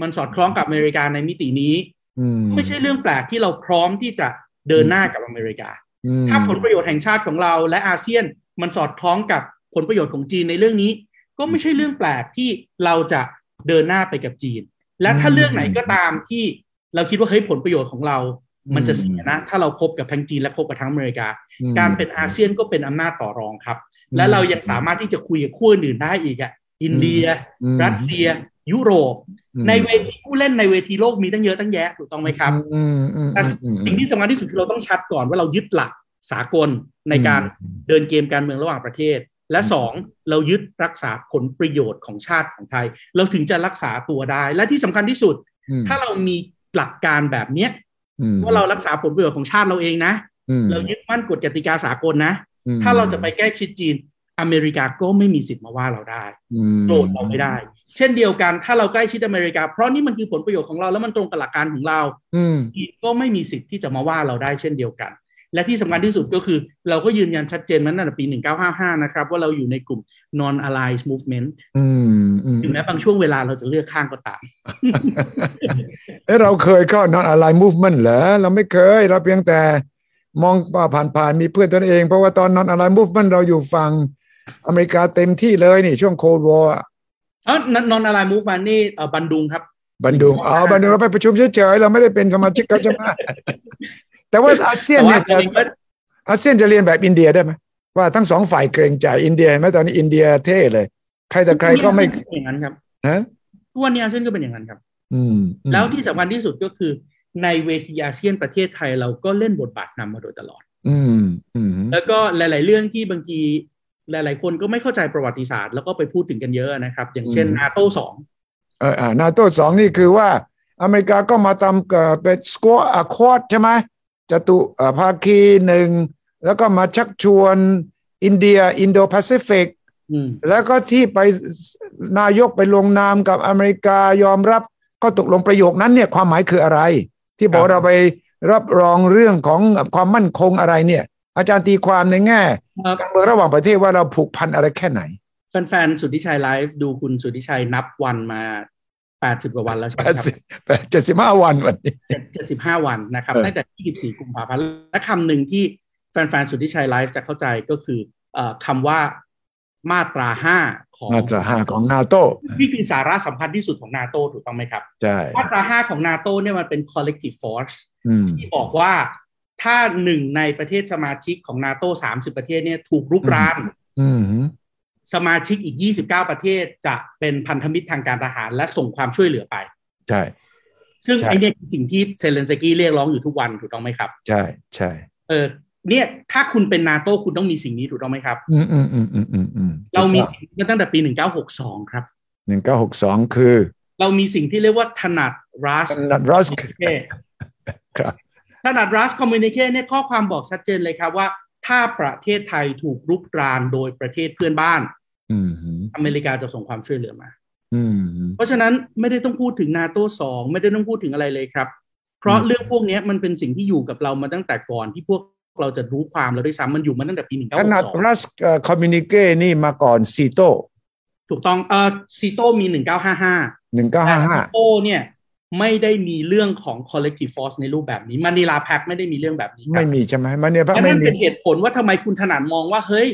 มันสอดคล้องกับอเมริกาในมิตินี้อืมไม่ใช่เรื่องแปลกที่เราพร้อมที่จะเดินหน้ากับอเมริกาอืมถ้าผลประโยชน์แห่งชาติของเรา และอาเซียนมันสอดคล้องกับผลประโยชน์ของจีนในเรื่องนี้ ก็ไม่ใช่เรื่องแปลกที่เราจะ เดินหน้าไปกับจีน และถ้าเรื่องไหนก็ตามที่เราคิดว่าเฮ้ยผลประโยชน์ของเรา มันจะเสียนะ ถ้าเราคบกับทั้งจีนและคบกับทั้งอเมริกาอืมการเป็นอาเซียนก็เป็นอำนาจต่อรองครับ และเรายังสามารถที่จะคุยกับคู่อื่นได้อีกอะอินเดียอืมรัสเซีย ยุโรปอืมในเวทีผู้เล่นในเวทีโลกมีตั้งเยอะตั้งแยะถูกต้องไหมครับอืมอืมแต่อืมสิ่งที่สำคัญที่สุดคือเราต้องชัดก่อนว่าเรายึดหลักสากลในการเดินเกมการเมืองระหว่างประเทศ และสองเรายึดรักษาผลประโยชน์ของชาติของไทย เราถึงจะรักษาตัวได้ และที่สำคัญที่สุดอืมถ้าเรามีหลักการแบบเนี้ยอืมว่าเรารักษาผลประโยชน์ของชาติเราเองนะอืมเรายึดมั่นกฎกติกาสากลนะอืมถ้าเราจะไปแก้ชิดจีนอเมริกาก็ไม่มีสิทธิ์มาว่าเราได้อืมโกรธเราไม่ได้ เช่นเดียวกันถ้าเราใกล้ชิดอเมริกา เพราะนี่มันคือผลประโยชน์ของเราแล้วมันตรงกับหลักการของเราอืมจีนก็ไม่มีสิทธิ์ที่จะมาว่าเราได้เช่นเดียวกัน และที่สำคัญที่สุดก็คือ เราก็ยืนยันชัดเจนมาตั้งแต่ปี 1955 นะครับ ว่าเราอยู่ในกลุ่ม non allied movement อืมอืมถึงแม้บางช่วงเวลาเราจะเลือกข้างก็ตาม เอ้เราเคยเข้านอนอะไร movement เหรอ เราไม่เคย เราเพียงแต่มองผ่านๆมีเพื่อนตนเอง เพราะว่าตอนนอนอะไร movement เราอยู่ฝั่งอเมริกาเต็มที่เลยนี่ช่วงโคลวอร์เออนอนอะไรมูฟานนี่เออบันดุงครับ บันดุงอ๋อบันดุงเราไปประชุมเฉยๆเราไม่ได้เป็นสมาชิกเขาใช่ไหม แต่ว่าอาเซียนเนี่ยแต่ว่าอาเซียนจะเรียนแบบอินเดียได้ไหมว่าทั้งสองฝ่ายเกรงใจอินเดียเห็นไหมตอนนี้อินเดียเท่เลย ใครแต่ใครก็ไม่เป็นอย่างนั้นครับฮะทุกวันนี้อาเซียนก็เป็นอย่างนั้นครับอืมอืม แล้วที่สำคัญที่สุดก็คือ ในเวทีอาเซียนประเทศไทยเราก็เล่นบทบาทนำมาโดยตลอด อืมอืมแล้วก็หลาย ๆ เรื่องที่บางทีหลาย ๆ คนก็ไม่เข้าใจประวัติศาสตร์แล้วก็ไปพูดถึงกันเยอะนะครับ อย่างเช่นนาโต้สองเอออ่านาโต้สองนี่คือว่า อเมริกาก็มาทำเอ่อเป็น Squad อะ Quad ใช่ไหม จตุเอ่อภาคีหนึ่งแล้วก็มาชักชวนอินเดียอินโดแปซิฟิกอืมแล้วก็ที่ไปนายกไปลงนามกับอเมริกายอมรับก็ตกลงประโยคนั้นเนี่ยความหมายคืออะไร ที่บอกครับเราไปรับรองเรื่องของความมั่นคงอะไรเนี่ย อาจารย์ตีความในแง่ครับการเมืองระหว่างประเทศว่าเราผูกพันอะไรแค่ไหน แฟนๆสุทธิชัยไลฟ์ดูคุณสุทธิชัยนับวันมา 80กว่าวันแล้วใช่ไหมแปดครับสิบแปดเจ็ดสิบห้าวันวันนี้เจ็ดสิบห้าวันนะครับเออตั้งแต่24กุมภาพันธ์และคำหนึ่งที่แฟนๆสุทธิชัยไลฟ์จะเข้าใจก็คือเอ่อคำว่ามาตราห้าของมาตราห้าของนาโต้นี่คือสาระสำคัญที่สุดของนาโตถูกต้องไหมครับใช่มาตราห้าของนาโตเนี่ยมันเป็น collective force อืมที่บอกว่าถ้าหนึ่งในประเทศสมาชิกของนาโต30ประเทศเนี่ยถูกรุกรานอืม สมาชิกอีก 29 ประเทศจะเป็นพันธมิตรทางการทหาร และส่งความช่วยเหลือไป ใช่ ซึ่งใช่ไอเนี่ยคือสิ่งที่เซเลนสกี้เรียกร้องอยู่ทุกวันถูกต้องไหมครับ ใช่ใช่เออเนี่ยถ้าคุณเป็นนาโตคุณต้องมีสิ่งนี้ถูกต้องไหมครับ อืมอืมอืมอืมอืมอืมเรามีสิ่งนี้ตั้งแต่ปี 1962 ครับหนึ่งเก้าหกสองคือ เรามีสิ่งที่เรียกว่าถนัดรัสนัดรัสครับถนัดรัสคอมมิวนิเคเนี่ยข้อความบอกชัดเจนเลยครับว่า ถ้าประเทศไทยถูกรุกรานโดยประเทศเพื่อนบ้านอืมอเมริกาจะส่งความช่วยเหลือมาอืมเพราะฉะนั้นไม่ได้ต้องพูดถึงนาโต้สองไม่ได้ต้องพูดถึงอะไรเลยครับ เพราะอืมเรื่องพวกเนี้ยมันเป็นสิ่งที่อยู่กับเรามาตั้งแต่ก่อนที่พวกเราจะรู้ความแล้วด้วยซ้ำมันอยู่มาตั้งแต่ปีหนึ่งขเก้านาดสองรัสคอมมิวนิเกนี่มาก่อนซีโตถูกต้องเออซีโตมีหนึ่งเก้าห้าห้าหนึ่งเก้าแต่ห้าซีห้าโตเนี่ย ไม่ได้มีเรื่องของ collective force ในรูปแบบนี้มานิลาแพ็ไม่ได้มีเรื่องแบบนี้ครัไม่บมีใช่ไหมมันเนี่ยพักและไม่นั่นมีเป็นเหตุผลว่าทำไมคุณถนัดมองว่าเฮ้ย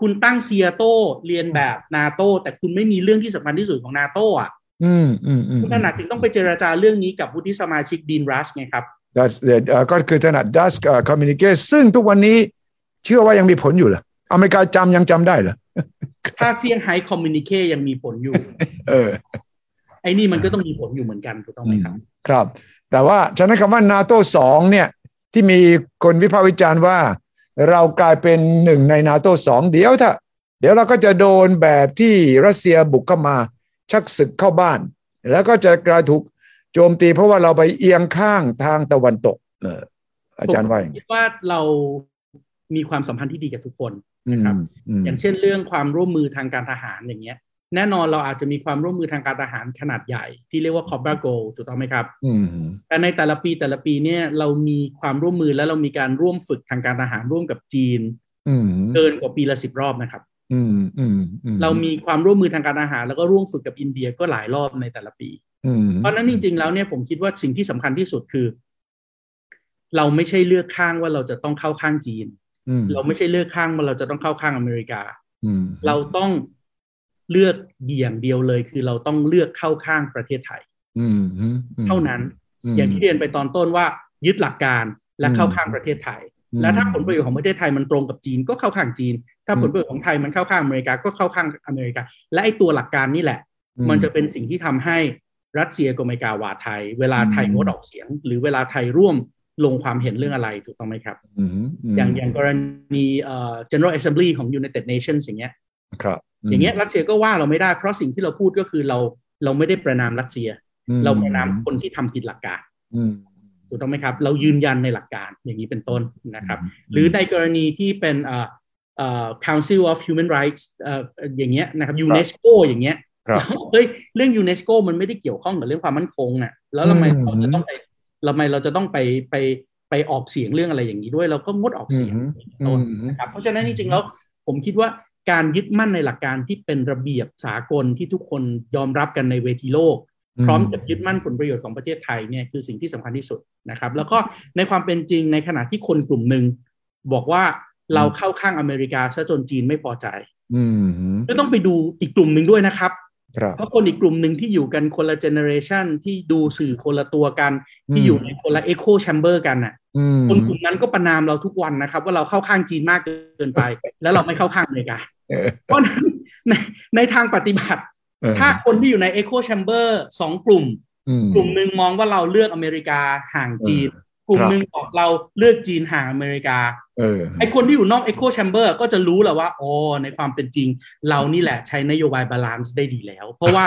คุณตั้งเซียโตเรียนแบบนาโตแต่คุณไม่มีเรื่องที่สำคัญที่สุดของนาโตอะ อืมอืมอืมคุณถนัดถึงต้องไปเจราจาเรื่องนี้กับวุฒิสมาชิกดีนรัสไงครับ That's the เอ่อก็คือถนัดดัสคอมมิวนิเกซึ่งทุกวันนี้เชื่อว่ายังมีผลอยู่เหรออเมริกาจำยังจำได้เหรอถ้าเซี่ยงไฮ้คอมมิวนิเคยังมีผลอยู่ เออ ไอ้นี่มันก็ต้องมีผลอยู่เหมือนกันถูกต้องไหมครับ ครับ แต่ว่าฉะนั้นคำว่านาโตสองเนี่ย ที่มีคนวิพากษ์วิจารณ์ว่า เรากลายเป็นหนึ่งในนาโตสองเดี๋ยวถ้าเดี๋ยวเราก็จะโดนแบบที่รัสเซียบุกเข้ามา ชักศึกเข้าบ้าน แล้วก็จะกลายถูกโจมตีเพราะว่าเราไปเอียงข้างทางตะวันตก เอออาจารย์ว่าอย่างคินี้ดว่าเรามีความสัมพันธ์ที่ดีกับทุกคนอืมครับอืมอย่างเช่นเรื่องความร่วมมือทางการทหารอย่างเงี้ย แน่นอนเราอาจจะมีความร่วมมือทางการทหารขนาดใหญ่ ที่เรียกว่า Cobra g o ถูกต้องไหมครับอืมแต่ในแต่ละปีแต่ละปีเนี่ยเรามีความร่วมมือและเรามีการร่วมฝึกทางการทหารร่วมกับจีนอืมเกินกว่าปีละสิบรอบนะครับอืมอืมอืเรามีความร่วมมือทางการทหาร แล้วก็ร่วมฝึกกับอินเดียก็หลายรอบในแต่ละปีอืมเพราะฉะนั้นจริง ๆ แล้วเนี่ยผมคิดว่าสิ่งที่สำคัญที่สุดคือ เราไม่ใช่เลือกข้างว่าเราจะต้องเข้าข้างจีนอืมเราไม่ใช่เลือกข้างว่าเราจะต้องเข้าข้างอเมริกาอืมเราต้อง เลือกเดี่ยงเดียวเลย คือเราต้องเลือกเข้าข้างประเทศไทยอืมอืมเท่านั้นมอย่างที่เรียนไปตอนต้นว่า ยึดหลักการและเข้าข้างประเทศไทยอืมและถ้าผลประโยชน์ของประเทศไทยมันตรงกับจีนก็เข้าข้างจีน ถ้าอืมผลประโยชน์ของไทยมันเข้าข้างอเมริกาก็เข้าข้างอเมริกา และไอ้ตัวหลักการนี่แหละอืมันจะเป็นสิ่งที่ทำให้รัสเซียกับอเมริกาว่าไทย เวลาไทยอืมงดออกเสียง หรือเวลาไทยร่วมลงความเห็นเรื่องอะไรถูกต้องไหมครับอืมมอย่างอย่างกรณีเอ่อ General Assembly ของ United Nations อย่างเงี้ยครับ อย่างเงี้ยรัสเซียก็ว่าเราไม่ได้เพราะสิ่งที่เราพูดก็คือเราเราไม่ได้ประนามรัสเซียอืมเราประนามคนที่ทำผิดหลักการอืมถูกต้องไหมครับ เรายืนยันในหลักการอย่างนี้เป็นต้นนะครับอืมหรือในกรณีที่เป็นเอ่อเอ่อ Council of Human Rights เอ่ออย่างเงี้ยนะครับยูเนสโกอย่างเงี้ยครับเฮ้ยเรื่องยูเนสโกมันไม่ได้เกี่ยวข้องกับเรื่องความมั่นคงน่ะแล้วทำไมอืมเราจะต้องไปทำไมเราจะต้องไปไปไปออกเสียงเรื่องอะไรอย่างนี้ด้วย เราก็งดออกเสียงอืมเป็นต้นอืมนะครับเพราะฉะนั้นจริงๆแล้วผมคิดว่า การยึดมั่นในหลักการที่เป็นระเบียบสากลที่ทุกคนยอมรับกันในเวทีโลก พร้อมกับยึดมั่นผลประโยชน์ของประเทศไทยเนี่ยคือสิ่งที่สำคัญที่สุดนะครับ แล้วก็ในความเป็นจริงในขณะที่คนกลุ่มหนึ่งบอกว่าเราเข้าข้างอเมริกาซะจนจีนไม่พอใจอืมก็ต้องไปดูอีกกลุ่มหนึ่งด้วยนะครับครับ เพราะคนอีกกลุ่มหนึ่งที่อยู่กันคนละเจเนอเรชันที่ดูสื่อคนละตัวกัน ที่อยู่ในคนละ echo chamber กันน่ะอืมคนกลุ่มนั้นก็ประณามเราทุกวันนะครับ ว่าเราเข้าข้างจีนมากเกินไป แล้วเราไม่เข้าข้างอเมริกาเออเพราะฉะนั้นในในทางปฏิบัติเออถ้าคนที่อยู่ใน echo chamber สองกลุ่มอืมกลุ่มหนึ่งมองว่าเราเลือกอเมริกาห่างจีน กลุ่มครับหนึ่งบอกเราเลือกจีนห่างอเมริกาเออไอคนที่อยู่นอก Echo Chamber ก็จะรู้แหละว่าโอ้ในความเป็นจริง เรานี่แหละใช้นโยบาย balance ได้ดีแล้ว เพราะว่า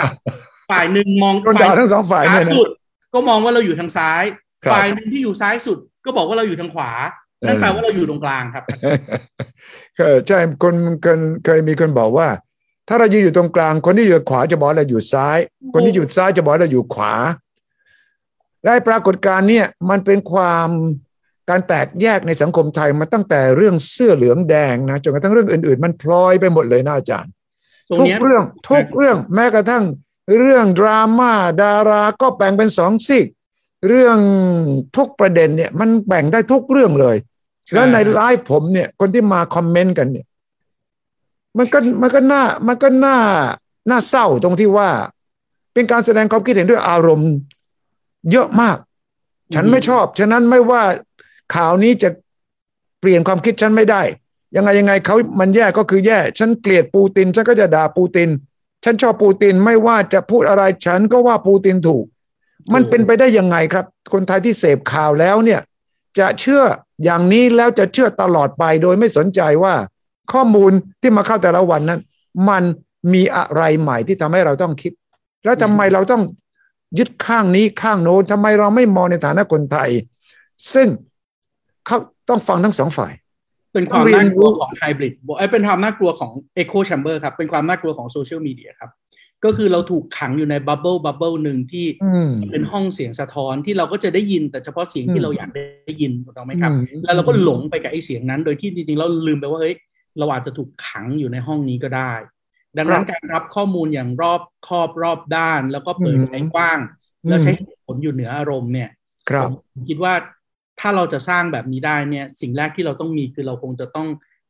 ฝ่ายหนึ่งมองโดนด่าทั้งสองฝ่ายเนี่ยนะขวาสุด ก็มองว่าเราอยู่ทางซ้ายครับฝ่ายหนึ่งที่อยู่ซ้ายสุด ก็บอกว่าเราอยู่ทางขวา นั่นเออแปลว่าเราอยู่ตรงกลางครับเออใช่คนเคยเคยมีคนบอกว่า ถ้าเรายืนอยู่ตรงกลาง คนที่อยู่ขวาจะบอกเราอยู่ซ้าย คนที่อยู่ซ้ายจะบอกเราอยู่ขวา และไอ้ปรากฏการณ์เนี่ยมันเป็นความการแตกแยกในสังคมไทยมาตั้งแต่เรื่องเสื้อเหลืองแดงนะจนกระทั่งเรื่องอื่นๆ มันพลอยไปหมดเลยนะอาจารย์ตรงทุกเนี้ยเรื่องทุกเรื่องแม้กระทั่งเรื่องดราม่าดาราก็แบ่งเป็นสองซีกเรื่องทุกประเด็นเนี่ยมันแบ่งได้ทุกเรื่องเลย แล้วในไลฟ์ผมเนี่ยคนที่มาคอมเมนต์กันเนี่ยมันก็มันก็น่ามันก็น่าน่าเศร้าตรงที่ว่า เป็นการแสดงความคิดเห็นด้วยอารมณ์ เยอะมาก ฉันไม่ชอบ ฉะนั้นไม่ว่าข่าวนี้จะเปลี่ยนความคิดฉันไม่ได้ ยังไงยังไงเขามันแย่ก็คือแย่ ฉันเกลียดปูติน ฉันก็จะด่าปูติน ฉันชอบปูตินไม่ว่าจะพูดอะไรฉันก็ว่าปูตินถูก มันเป็นไปได้ยังไงครับ คนไทยที่เสพข่าวแล้วเนี่ย จะเชื่ออย่างนี้แล้วจะเชื่อตลอดไปโดยไม่สนใจว่าข้อมูลที่มาเข้าแต่ละวันนั้น มันมีอะไรใหม่ที่ทำให้เราต้องคิด แล้วทำไมเราต้อง ยึดข้างนี้ข้างโน้นทำไมเราไม่มองในฐานะคนไทย ซึ่งเขาต้องฟังทั้งสองฝ่าย เป็นความต้องเรียนรู้เป็นความน่ากลัวของไฮบริดบอกเอ้ยเป็นความน่ากลัวของ Echo Chamber ครับ เป็นความน่ากลัวของโซเชียลมีเดียครับ ก็คือเราถูกขังอยู่ใน bubble bubble หนึ่งที่อืมเป็นห้องเสียงสะท้อนที่เราก็จะได้ยินแต่เฉพาะเสียงอืมที่เราอยากได้ยินถูกต้องไหมครับอืมแล้วเราก็หลงไปกับไอ้เสียงนั้น โดยที่จริงๆเราลืมไปว่าเฮ้ยเราอาจจะถูกขังอยู่ในห้องนี้ก็ได้ ดังนั้นการรับข้อมูลอย่างรอบครอบรอบด้าน แล้วก็เปิดใจกว้าง แล้วใช้เหตุผลอยู่เหนืออารมณ์เนี่ยครับผมคิดว่าถ้าเราจะสร้างแบบนี้ได้เนี่ย สิ่งแรกที่เราต้องมีคือเราคงจะต้อง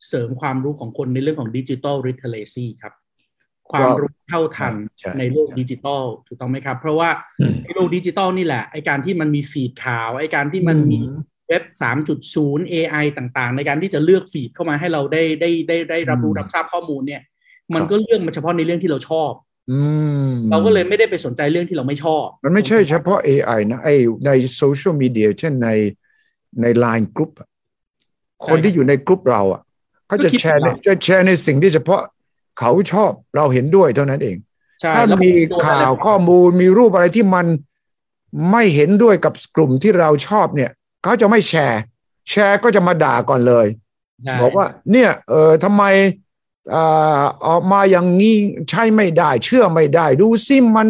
เสริมความรู้ของคนในเรื่องของดิจิทัลริเทเลซีครับ ความรู้เท่าทันใช่ในโลกดิจิทัลถูกต้องไหมครับ เพราะว่าอืมในโลกดิจิทัลนี่แหละไอการที่มันมี feed ข่าวไอการที่มันมีเว็บ 3.0 AI ต่างๆ ในการที่จะเลือก feed เข้ามาให้เราได้ได้ได้ได้รับรู้อืมรับทราบข้อมูลเนี่ย มันก็เลือกมาเฉพาะในเรื่องที่เราชอบอืมเราก็เลยไม่ได้ไปสนใจเรื่องที่เราไม่ชอบ มันไม่ใช่เฉพาะ AI นะไอ้ในโซเชียลมีเดียเช่นในใน Line กรุ๊ปคนที่อยู่ในกรุ๊ปเราอะเขาจะก็คิดแชร์ในแบบเราจะแชร์ในสิ่งที่เฉพาะเขาชอบเราเห็นด้วยเท่านั้นเองใช่ถ้าแล้วมีตัวข่าวอะไรข้อมูลมีรูปอะไรที่มันไม่เห็นด้วยกับกลุ่มที่เราชอบเนี่ยเขาจะไม่แชร์ แชร์ก็จะมาด่าก่อนเลยใช่บอกว่า เนี่ย เออทำไม อ่าออกมาอย่างนี้ใช่ไม่ได้ เชื่อไม่ได้ ดูซิมัน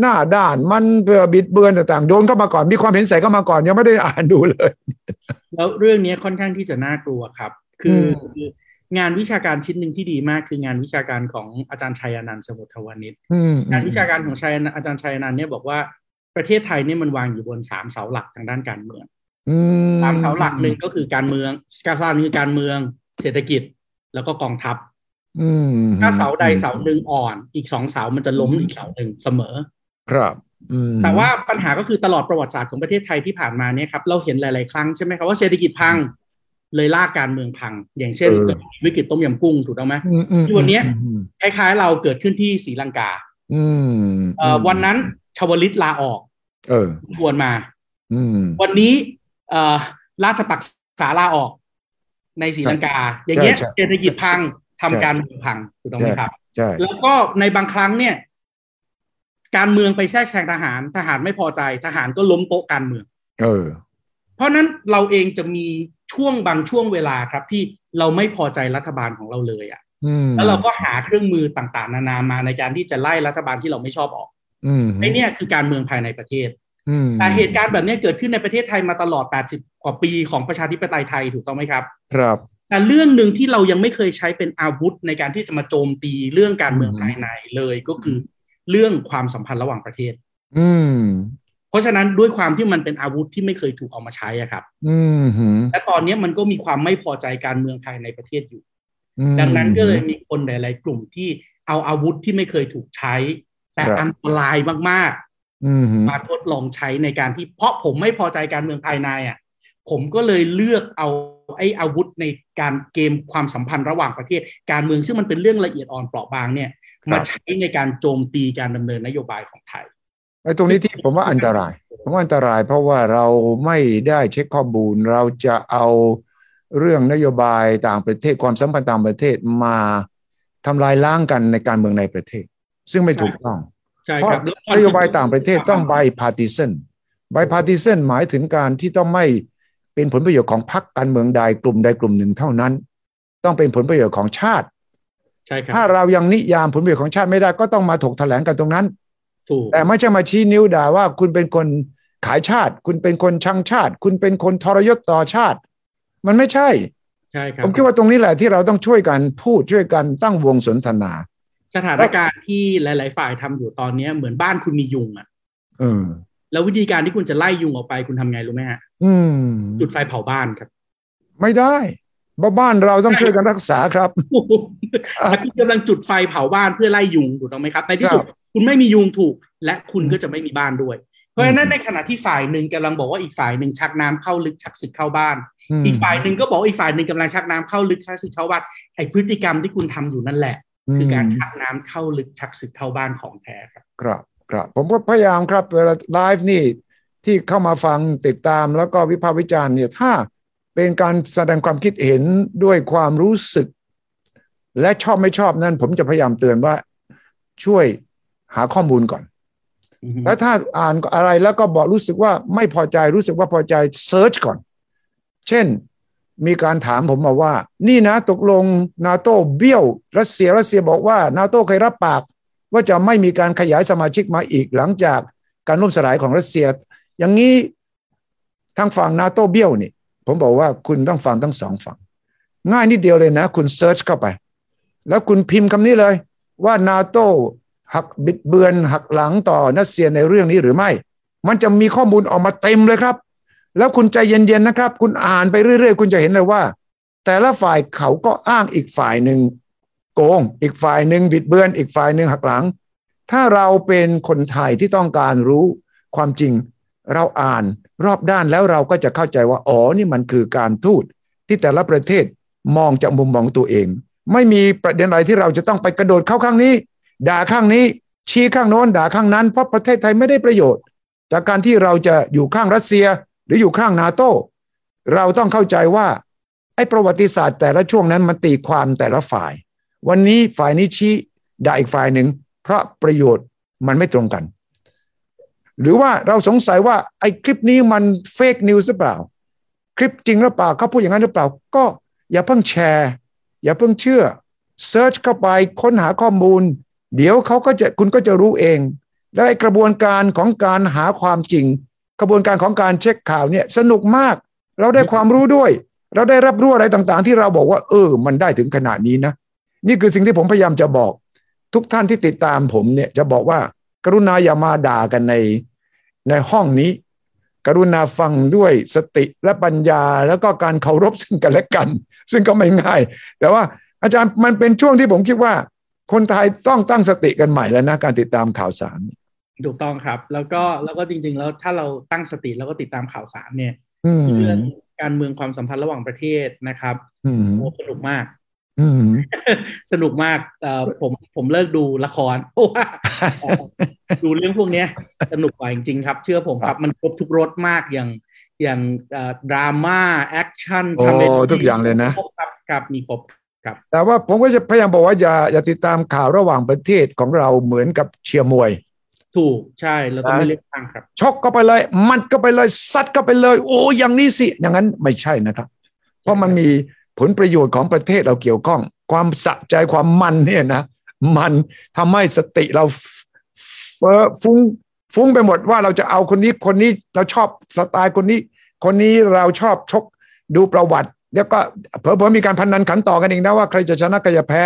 หน้าด้านมันเอ่อบิดเบือนต่างๆโดนเข้ามาก่อนมีความเห็นใส่เข้ามาก่อนยังไม่ได้อ่านดูเลย แล้วเรื่องนี้ค่อนข้างที่จะน่ากลัวครับ คืออมคืองานวิชาการชิ้นหนึ่งที่ดีมากคืองานวิชาการของอาจารย์ชัยอนันต์สมุทรวานิชอืมงานวิชาการของชัยอนันต์อาจารย์ชัยอนันต์เนี่ยบอกว่าประเทศไทยเนี่ยมันวางอยู่บนสามเสาหลักทางด้านการเมืองอืมสามเสาหลักหนึ่งก็คือการเมืองการสร้างคือการเมือง เศรษฐกิจแล้วก็กองทัพอืม ถ้าเสาใดเสาหนึ่งอ่อน อีกสองเสามันจะล้มอีกเสาหนึ่งเสมอ ครับอืมแต่ว่าปัญหาก็คือตลอดประวัติศาสตร์ของประเทศไทยที่ผ่านมาเนี่ยครับเราเห็นหลาย ๆ ครั้งใช่ไหมครับว่าเศรษฐกิจพังเลยลากการเมืองพัง อย่างเช่นวิกฤตต้มยำกุ้งถูกต้องไหมอืมอืมที่วันเนี้ยอืมคล้าย ๆ เราเกิดขึ้นที่ศรีลังกาอืมเอ่อวันนั้นชวลิตลาออกเออควรมาอืมวันนี้เอ่อราชปักษาลาออกในศรีลังกา อย่างเงี้ยใช่ใช่เศรษฐกิจพัง ทำใช่การเมืองพังถูกต้องไหมครับใช่แล้วก็ในบางครั้งเนี่ย การเมืองไปแทรกแซงทหาร ทหารไม่พอใจ ทหารก็ล้มโต๊ะการเมือง เออ เพราะฉะนั้นเราเองจะมีช่วงบางช่วงเวลาครับ ที่เราไม่พอใจรัฐบาลของเราเลยอะ่ะอืมแล้วเราก็หาเครื่องมือต่างๆ นานามาในการที่จะไล่รัฐบาลที่เราไม่ชอบออกอืมไอ้เนี่ยคือการเมืองภายในประเทศอืมแต่เหตุการณ์แบบเนี้ยเกิดขึ้นในประเทศไทยมาตลอด 80 กว่าปีของประชาธิปไตยไทยถูกต้องไหมครับ ครับ แต่เรื่องหนึ่งที่เรายังไม่เคยใช้เป็นอาวุธในการที่จะมาโจมตีเรื่องการเมืองอืมภายในเลยก็คือเรื่องความสัมพันธ์ระหว่างประเทศ อืม เพราะฉะนั้นด้วยความที่มันเป็นอาวุธที่ไม่เคยถูกเอามาใช้อะครับ อืมหืมและตอนนี้มันก็มีความไม่พอใจการเมืองภายในประเทศอยู่อืมดังนั้นก็เลยมีคนหลาย ๆ กลุ่มที่เอาอาวุธที่ไม่เคยถูกใช้ แต่ครับอันตรายมากอืมๆมาทดลองใช้ในการที่เพราะผมไม่พอใจการเมืองภายในอะ ผมก็เลยเลือกเอา ไอ้อาวุธในการเกมความสัมพันธ์ระหว่างประเทศ การเมืองซึ่งมันเป็นเรื่องละเอียดอ่อนเปราะบางเนี่ยมาใช้ในการโจมตีการดำเนินนโยบายของไทยไอ้ตรงนี้ที่ผมว่าอันตราย ผมว่าอันตรายเพราะว่าเราไม่ได้เช็คข้อมูลเราจะเอาเรื่องนโยบายต่างประเทศความสัมพันธ์ต่างประเทศมาทำลายล้างกันในการเมืองในประเทศ ซึ่งไม่ถูกต้องใช่เพราะครับนโยบายต่างประเทศต้อง by partisan by partisan หมายถึงการที่ต้องไม่ เป็นผลประโยชน์ของพรรคการเมืองใดกลุ่มใดกลุ่มหนึ่งเท่านั้น ต้องเป็นผลประโยชน์ของชาติใช่ครับถ้าเรายังนิยามผลประโยชน์ของชาติไม่ได้ก็ต้องมาถกแถลงกันตรงนั้นถูกแต่ไม่ใช่มาชี้นิ้วด่าว่าคุณเป็นคนขายชาติ คุณเป็นคนชังชาติ คุณเป็นคนทรยศต่อชาติ มันไม่ใช่ใช่ครับผมคิดว่าตรงนี้แหละที่เราต้องช่วยกันพูดช่วยกันตั้งวงสนทนา สถานการณ์ที่หลาย ๆ ฝ่ายทำอยู่ตอนเนี้ยเหมือนบ้านคุณมียุงอะเออ แล้ววิธีการที่คุณจะไล่ยุงออกไปคุณทำไงรู้ไหมฮะอืมจุดไฟเผาบ้านครับ ไม่ได้บ้าบ้านเราต้องช่วยกันรักษาครับแล้วคุณกำลังจุดไฟเผาบ้านเพื่อไล่ยุงถูกต้องไหมครับในที่สุดครับคุณไม่มียุงถูก และคุณก็จะไม่มีบ้านด้วย เพราะฉะนั้นในขณะที่ฝ่ายหนึ่งกำลังบอกว่าอีกฝ่ายหนึ่งชักน้ำเข้าลึกชักศึกเข้าบ้านมอีกฝ่ายหนึ่งก็บอกว่าอีกฝ่ายหนึ่งกำลังชักน้ำเข้าลึกชักศึกเข้าบ้านไอพฤติกรรมที่คุณทำอยู่นั่นแหละ คือการชักน้ำเข้าลึกชักศึกเข้าบ้านของแท้ครับครับ ครับผมก็พยายามครับเวลาไลฟ์นี่ที่เข้ามาฟังติดตามแล้วก็วิพากษ์วิจารณ์เนี่ยถ้าเป็นการแสดงความคิดเห็นด้วยความรู้สึก และชอบไม่ชอบนั้น ผมจะพยายามเตือนว่าช่วยหาข้อมูลก่อนอือฮึแล้วถ้าอ่านอะไรแล้วก็บอกรู้สึกว่าไม่พอใจรู้สึกว่าพอใจเซิร์ชก่อน เช่นมีการถามผมมาว่า นี่นะตกลงนาโต้เบี้ยว รัสเซียรัสเซียบอกว่านาโต้เคยรับปาก ว่าจะไม่มีการขยายสมาชิกมาอีกหลังจากการล่มสลายของรัสเซีย อย่างนี้ทางฝั่งนาโต้เบี้ยวนี่ ผมบอกว่าคุณต้องฟังทั้งสองฝั่งง่ายนิดเดียวเลยนะ คุณ search เข้าไป แล้วคุณพิมพ์คำนี้เลย ว่านาโต้หักบิดเบือนหักหลังต่อรัสเซียในเรื่องนี้หรือไม่ มันจะมีข้อมูลออกมาเต็มเลยครับ แล้วคุณใจเย็นๆนะครับ คุณอ่านไปเรื่อย ๆ คุณจะเห็นเลยว่า แต่ละฝ่ายเขาก็อ้างอีกฝ่ายหนึ่ง โกง อีกฝ่ายหนึ่งบิดเบือน อีกฝ่ายหนึ่งหักหลัง ถ้าเราเป็นคนไทยที่ต้องการรู้ความจริง เราอ่านรอบด้านแล้วเราก็จะเข้าใจว่าอ๋อนี่มันคือการทูตที่แต่ละประเทศมองจากมุมมองตัวเอง ไม่มีประเด็นอะไรที่เราจะต้องไปกระโดดเข้าข้างนี้ ด่าข้างนี้ ชี้ข้างโน้นด่าข้างนั้น เพราะประเทศไทยไม่ได้ประโยชน์ จากการที่เราจะอยู่ข้างรัสเซียหรืออยู่ข้างนาโต้เราต้องเข้าใจว่าไอ้ประวัติศาสตร์แต่ละช่วงนั้นมันตีความแต่ละฝ่าย วันนี้ฝ่ายนี้ชี้ด่าอีกฝ่ายหนึ่งเพราะประโยชน์มันไม่ตรงกัน หรือว่าเราสงสัยว่าไอ้คลิปนี้มัน fake news หรือเปล่า คลิปจริงหรือเปล่าเขาพูดอย่างนั้นหรือเปล่า ก็อย่าเพิ่งแชร์ อย่าเพิ่งเชื่อ search เข้าไปค้นหาข้อมูล เดี๋ยวเขาก็จะคุณก็จะรู้เอง แล้วไอ้กระบวนการของการหาความจริง กระบวนการของการเช็คข่าวเนี่ยสนุกมาก เราได้ความรู้ด้วย เราได้รับรู้อะไรต่างๆ ที่เราบอกว่า เออ มันได้ถึงขนาดนี้นะ นี่คือสิ่งที่ผมพยายามจะบอก ทุกท่านที่ติดตามผมเนี่ยจะบอกว่า กรุณาอย่ามาด่ากันในในห้องนี้ กรุณาฟังด้วยสติและปัญญาแล้วก็การเคารพซึ่งกันและกัน ซึ่งก็ไม่ง่าย แต่ว่าอาจารย์มันเป็นช่วงที่ผมคิดว่า คนไทยต้องตั้งสติกันใหม่แล้วนะการติดตามข่าวสารถูกต้องครับ แล้วก็แล้วก็จริง ๆ แล้วถ้าเราตั้งสติแล้วก็ติดตามข่าวสารเนี่ยอืมเรื่องการเมืองความสัมพันธ์ระหว่างประเทศนะครับอืมโอ้สนุกมากอืม สนุกมากเอ่อผมผมเลิกดูละครเพราะว่าเอ่อดูเรื่องพวกเนี้ยสนุกกว่าจริงๆครับ เชื่อผมครับ มันครบทุกรสมากอย่างอย่างเอ่อ drama action โอ้ comedy ทุกอย่างเลยนะครบครับครับมีครบครับ แต่ว่าผมก็จะพยายามบอกว่าอย่าอย่าติดตามข่าวระหว่างประเทศของเราเหมือนกับเชียร์มวย ถูกใช่เราต้องนะไม่เลือกข้างครับชกก็ไปเลย หมัดก็ไปเลยซัดก็ไปเลย โอ้อย่างนี้สิอย่างนั้นไม่ใช่นะครับ เพราะมันมี ผลประโยชน์ของประเทศเราเกี่ยวข้อง ความสะใจความมันเนี่ยนะ มันทำให้สติเราเฟ้อฟุ้งฟุ้งไปหมดว่าเราจะเอาคนนี้คนนี้เราชอบสไตล์คนนี้ คนนี้เราชอบชกดูประวัติ แล้วก็เผลอๆมีการพนนันขันต่อกันเองนะว่าใครจะชนะใครจะแพ้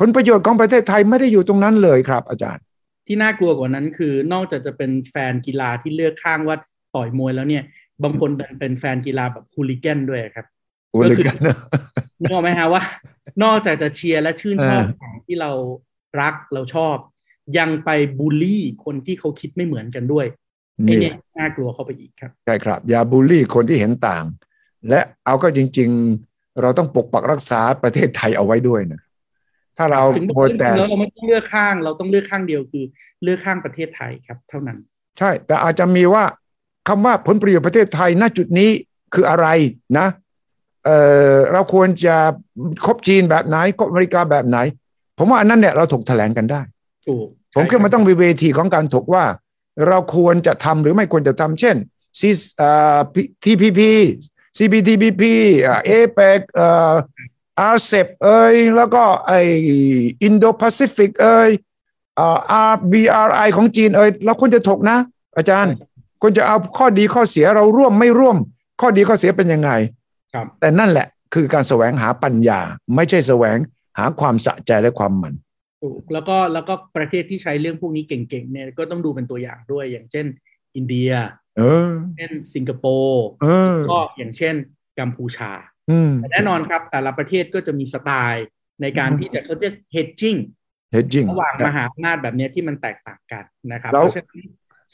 ผลประโยชน์ของประเทศไทยไม่ได้อยู่ตรงนั้นเลยครับ อาจารย์ ที่น่ากลัวกว่านั้นคือนอกจากจะเป็นแฟนกีฬาที่เลือกข้างว่าต่อยมวยแล้วเนี่ย บางคนเป็นแฟนกีฬาแบบฮูลิแกนด้วยครับ กันนะนึกออกไหมฮะว่า นอกจากจะเชียร์และชื่นชอบเออของที่เรารักเราชอบ ยังไปบูลลี่คนที่เขาคิดไม่เหมือนกันด้วยไอ้นี่เนี่ยน่ากลัวเข้าไปอีกครับใช่ครับ อย่าบูลลี่คนที่เห็นต่าง และเอาก็จริง ๆ เราต้องปกปักรักษาประเทศไทยเอาไว้ด้วยนะถ้าเราถึงโมแต่แล้วเราไม่ต้องเลือกข้าง เราต้องเลือกข้างเดียวคือ เลือกข้างประเทศไทยครับ เท่านั้น ใช่ แต่อาจจะมีว่าคำว่าผลประโยชน์ประเทศไทยณจุดนี้คืออะไรนะ เอเราควรจะคบจีนแบบไหนคบอเมริกาแบบไหน ผมว่าอันนั้นเนี่ยเราถกแถลงกันได้ถูกผมคิดว่ามันต้องมีเวทีของการถกว่า เราควรจะทำหรือไม่ควรจะทำเช่น CTPP CPTPP เอเปก RCEP เอ้ยแล้วก็ไอ Indo-Pacific เอ้ย R BRI ของจีนเอ้ยเราควรจะถกนะ อาจารย์ควรจะเอาข้อดีข้อเสียเราร่วมไม่ร่วม ข้อดีข้อเสียเป็นยังไงครับ แต่นั่นแหละคือการแสวงหาปัญญา ไม่ใช่แสวงหาความสะใจและความมันถูกแล้วก็แล้วก็ประเทศที่ใช้เรื่องพวกนี้เก่งๆเนี่ยก็ต้องดูเป็นตัวอย่างด้วยอย่างเช่น อินเดียเออเช่นสิงคโปร์เออก็อย่างเช่น กัมพูชาอืมแต่แน่นอนครับ แต่ละประเทศก็จะมีสไตล์ในการที่จะเขาเรียก hedging เฮ็ดจริงระหว่างมหาอำนาจแบบเนี้ยที่มันแตกต่างกันนะครับแล้เพวราะฉะนั้น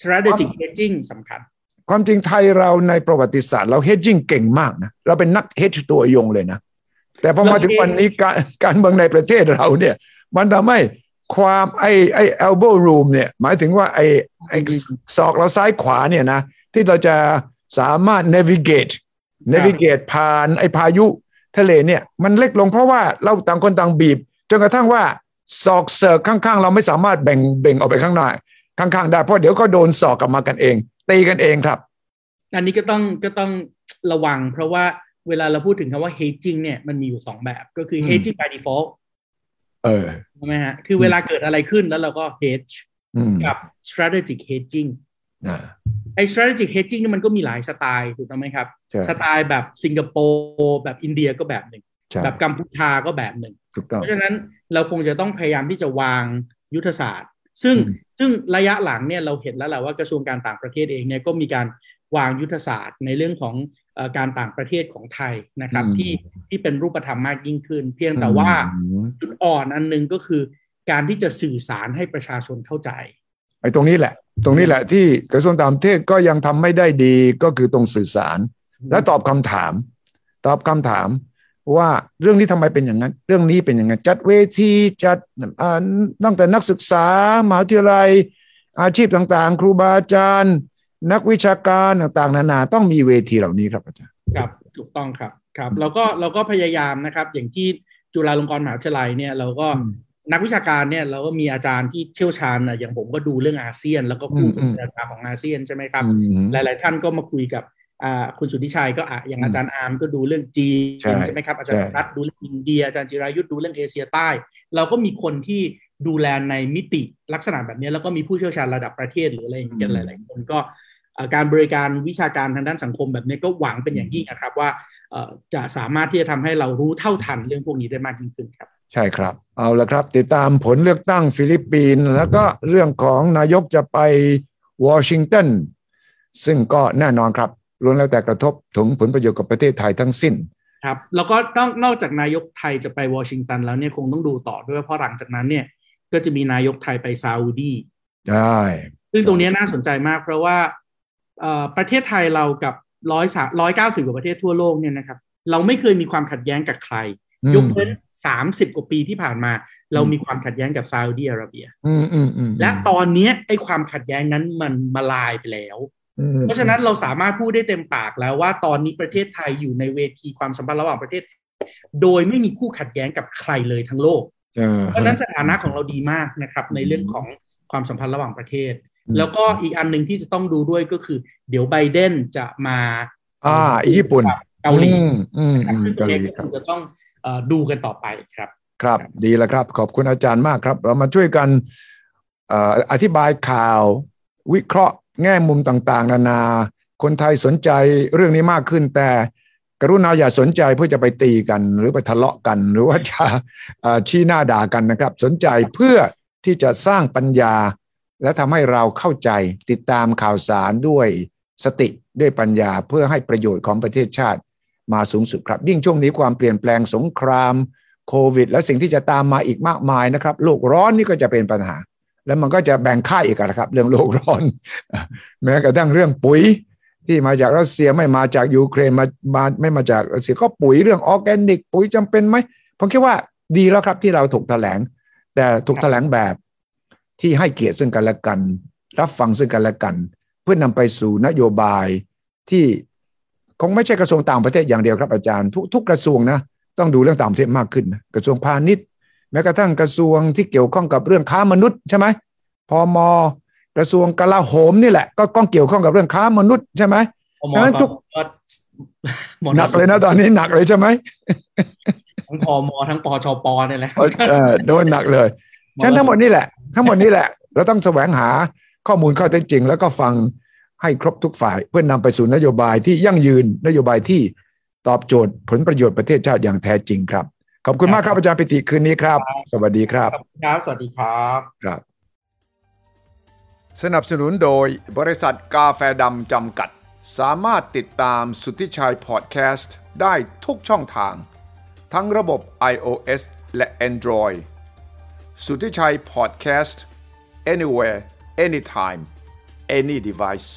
strategic hedging สำคัญ ความจริงไทยเราในประวัติศาสตร์ เราเฮดจิ้งเก่งมากนะเราเป็นนักเฮดตัวยงเลยนะ แต่พอมาถึงวันนี้การการเมืองในประเทศเราเนี่ย มันทำให้ความไอไอ elbow room เนี่ย หมายถึงว่าไอไอศอกเราซ้ายขวาเนี่ยนะ ที่เราจะสามารถ navigate navigate ผ่านไอพายุทะเลเนี่ย มันเล็กลงเพราะว่าเราต่างคนต่างบีบ จนกระทั่งว่าศอกเสิร์กข้างๆ เราไม่สามารถแบ่งเบ่งออกไปข้างหน้าข้างๆ ได้เพราะเดี๋ยวก็โดนศอกกลับมากันเอง ตีกันเองครับ อันนี้ก็ต้องก็ต้องระวัง เพราะว่าเวลาเราพูดถึงคำว่า hedging เนี่ยมันมีอยู่สองแบบ ก็คือม hedging by default เออใช่ไหมฮะ คือเวลาเกิดอะไรขึ้นแล้วเราก็ hedge อืมกับ strategic hedging อ่าไอ้ strategic hedging นี่มันก็มีหลายสไตล์ถูกต้องไหมครับใช่สไตล์แบบสิงคโปร์แบบอินเดียก็แบบหนึ่งใช่แบบกัมพูชาก็แบบหนึ่งถูกต้องเพราะฉะนั้นเราคงจะต้องพยายามที่จะวางยุทธศาสตร์ ซึ่งอืมซึ่งระยะหลังเนี่ยเราเห็นแล้วแหละว่ากระทรวงการต่างประเทศเองเนี่ยก็มีการวางยุทธศาสตร์ในเรื่องของเออการต่างประเทศของไทยนะครับอืมที่ที่เป็นรูปธรรมมากยิ่งขึ้น เพียงแต่ว่าอืมจุดอ่อนอันหนึงก็คือ การที่จะสื่อสารให้ประชาชนเข้าใจไอ้ตรงนี้แหละ ตรงนี้แหละที่กระทรวงต่างประเทศก็ยังทำไม่ได้ดีก็คือตรงสื่อสาร และตอบคำถาม ตอบคำถาม ว่าเรื่องนี้ทำไมเป็นอย่างนั้น เรื่องนี้เป็นอย่างนั้น จัดเวทีจัดอ่าตั้งแต่นักศึกษามหาวิทยาลัย อาชีพต่างๆ ครูบาอาจารย์ นักวิชาการต่างๆ นานาต้องมีเวทีเหล่านี้ครับอาจารย์ครับถูกต้องครับครับเราก็เราก็พยายามนะครับ อย่างที่จุฬาลงกรณ์มหาวิทยาลัยเนี่ยเราก็อืมนักวิชาการเนี่ยเราก็มีอาจารย์ที่เชี่ยวชาญนะอย่างผมก็ดูเรื่องอาเซียน แล้วก็คู่อืมกับอาจารย์ของอาเซียนใช่ไหมครับอืหลาย ๆ ท่านก็มาคุยกับอ่า คุณสุทธิชัยก็อะอย่างอืมอาจารย์อาร์มก็ดูเรื่องจีนใช่ใช่ไหมครับ อาจารย์สุรัตน์ดูเรื่องอินเดียอาจารย์จิรยุทธ์ดูเรื่องเอเชียใต้ เราก็มีคนที่ดูแลในมิติลักษณะแบบนี้แล้วก็มีผู้เชี่ยวชาญระดับประเทศหรืออะไรอย่างเงี้ยหลาย ๆ คนก็อ่าการบริการวิชาการทางด้านสังคมแบบนี้ก็หวังเป็นอย่างยิ่งนะครับว่าเอ่อจะสามารถที่จะทำให้เรารู้เท่าทันเรื่องพวกนี้ได้มากยิ่งขึ้นครับ ใช่ครับ เอาละครับ ติดตามผลเลือกตั้งฟิลิปปินส์แล้วก็เรื่องของนายกจะไปวอชิงตันซึ่งก็แน่นอนครับ ล้วนแล้วแต่กระทบถึงผลประโยชน์กับประเทศไทยทั้งสิ้นครับแล้วก็ต้องนอกจากนายกไทยจะไปวอชิงตันแล้วเนี่ยคงต้องดูต่อด้วยเพราะหลังจากนั้นเนี่ยก็จะมีนายกไทยไปซาอุดีได้ซึ่งตรงนี้น่าสนใจมาก เพราะว่าเอ่อประเทศไทยเรากับร้อยร้อยเก้าสิบกว่าประเทศทั่วโลกเนี่ยนะครับเราไม่เคยมีความขัดแย้งกับใครอืมยกเว้นสามสิบกว่าปีที่ผ่านมา เรามีความขัดแย้งกับซาอุดีอาระเบียอืมอืมอืมและตอนเนี้ยไอ้ความขัดแย้งนั้นมันมาลายไปแล้วอืม เพราะฉะนั้นเราสามารถพูดได้เต็มปากแล้วว่าตอนนี้ประเทศไทยอยู่ในเวทีความสัมพันธ์ระหว่างประเทศ โดยไม่มีคู่ขัดแย้งกับใครเลยทั้งโลกเออเพราะฉะนั้นสถานะของเราดีมากนะครับ ในเรื่องของความสัมพันธ์ระหว่างประเทศอืมแล้วก็อีกอันหนึ่งที่จะต้องดูด้วยก็คือ เดี๋ยวไบเดนจะมา อ่าญี่ปุ่นเกาหลีอืมอืมนะครัอืบมซึ่งตรเกางหนี้ลีก็ครับคงจะต้องเอ่อดูกันต่อไปครับ ครับดีแล้วครับ ขอบคุณอาจารย์มากครับ เรามาช่วยกันเอ่ออธิบายข่าววิเคราะห์ แง่มุมต่างๆ นานา คนไทยสนใจเรื่องนี้มากขึ้น แต่กรุณาอย่าสนใจเพื่อจะไปตีกัน หรือไปทะเลาะกัน หรือว่าจะชี้หน้าด่ากันนะครับ สนใจเพื่อที่จะสร้างปัญญา และทำให้เราเข้าใจติดตามข่าวสารด้วยสติด้วยปัญญาเพื่อให้ประโยชน์ของประเทศชาติมาสูงสุดครับ ยิ่งช่วงนี้ความเปลี่ยนแปลงสงครามโควิด และสิ่งที่จะตามมาอีกมากมายนะครับ โลกร้อนนี่ก็จะเป็นปัญหา แล้วมันก็จะแบ่งค่ายอีกนะครับ เรื่องโลกร้อน แม้กระทั่งเรื่องปุ๋ยที่มาจากรัสเซียไม่มาจากยูเครนมามาไม่มาจากรัสเซียก็ปุ๋ยเรื่องออร์แกนิก ปุ๋ยจำเป็นไหมผมคิดว่าดีแล้วครับที่เราถูกแถลง แต่ถูกแถลงแบบที่ให้เกียรติซึ่งกันและกัน รับฟังซึ่งกันและกัน เพื่อนนำไปสู่นโยบายที่คงไม่ใช่กระทรวงต่างประเทศอย่างเดียวครับอาจารย์ ทุกทุกกระทรวงนะต้องดูเรื่องต่างประเทศมากขึ้นนะกระทรวงพาณิชย์ แม้กระทั่งกระทรวงที่เกี่ยวข้องกับเรื่องค้ามนุษย์ใช่ไหมพอมกระทรวงกลาโหมนี่แหละ ก็ต้องเกี่ยวข้องกับเรื่องค้ามนุษย์ใช่ไหมพมดังนั้นทุกก็หนักเลยนะตอนนี้หนักเลยใช่ไหมทั้งพมทั้งปชปเนี่ยแหละเออโดนหนักเลยฉะนันทั้งหมดนี่แหละ ทั้งหมดนี่แหละเราต้องแสวงหาข้อมูลข้อเท็จจริง แล้วก็ฟังให้ครบทุกฝ่ายเพื่อนนำไปสู่นโยบายที่ยั่งยืนนโยบายที่ตอบโจทย์ผลประโยชน์ประเทศชาติอย่างแท้จริงครับ ขอบคุณมากครับอาจารย์ปิติคืนนี้ครับ สวัสดีครับครับสวัสดีครับครับ สนับสนุนโดยบริษัทกาแฟดำจำกัด สามารถติดตามสุทธิชัยพอดแคสต์ได้ทุกช่องทาง ทั้งระบบ iOS และ Android สุทธิชัยพอดแคสต์ anywhere anytime any device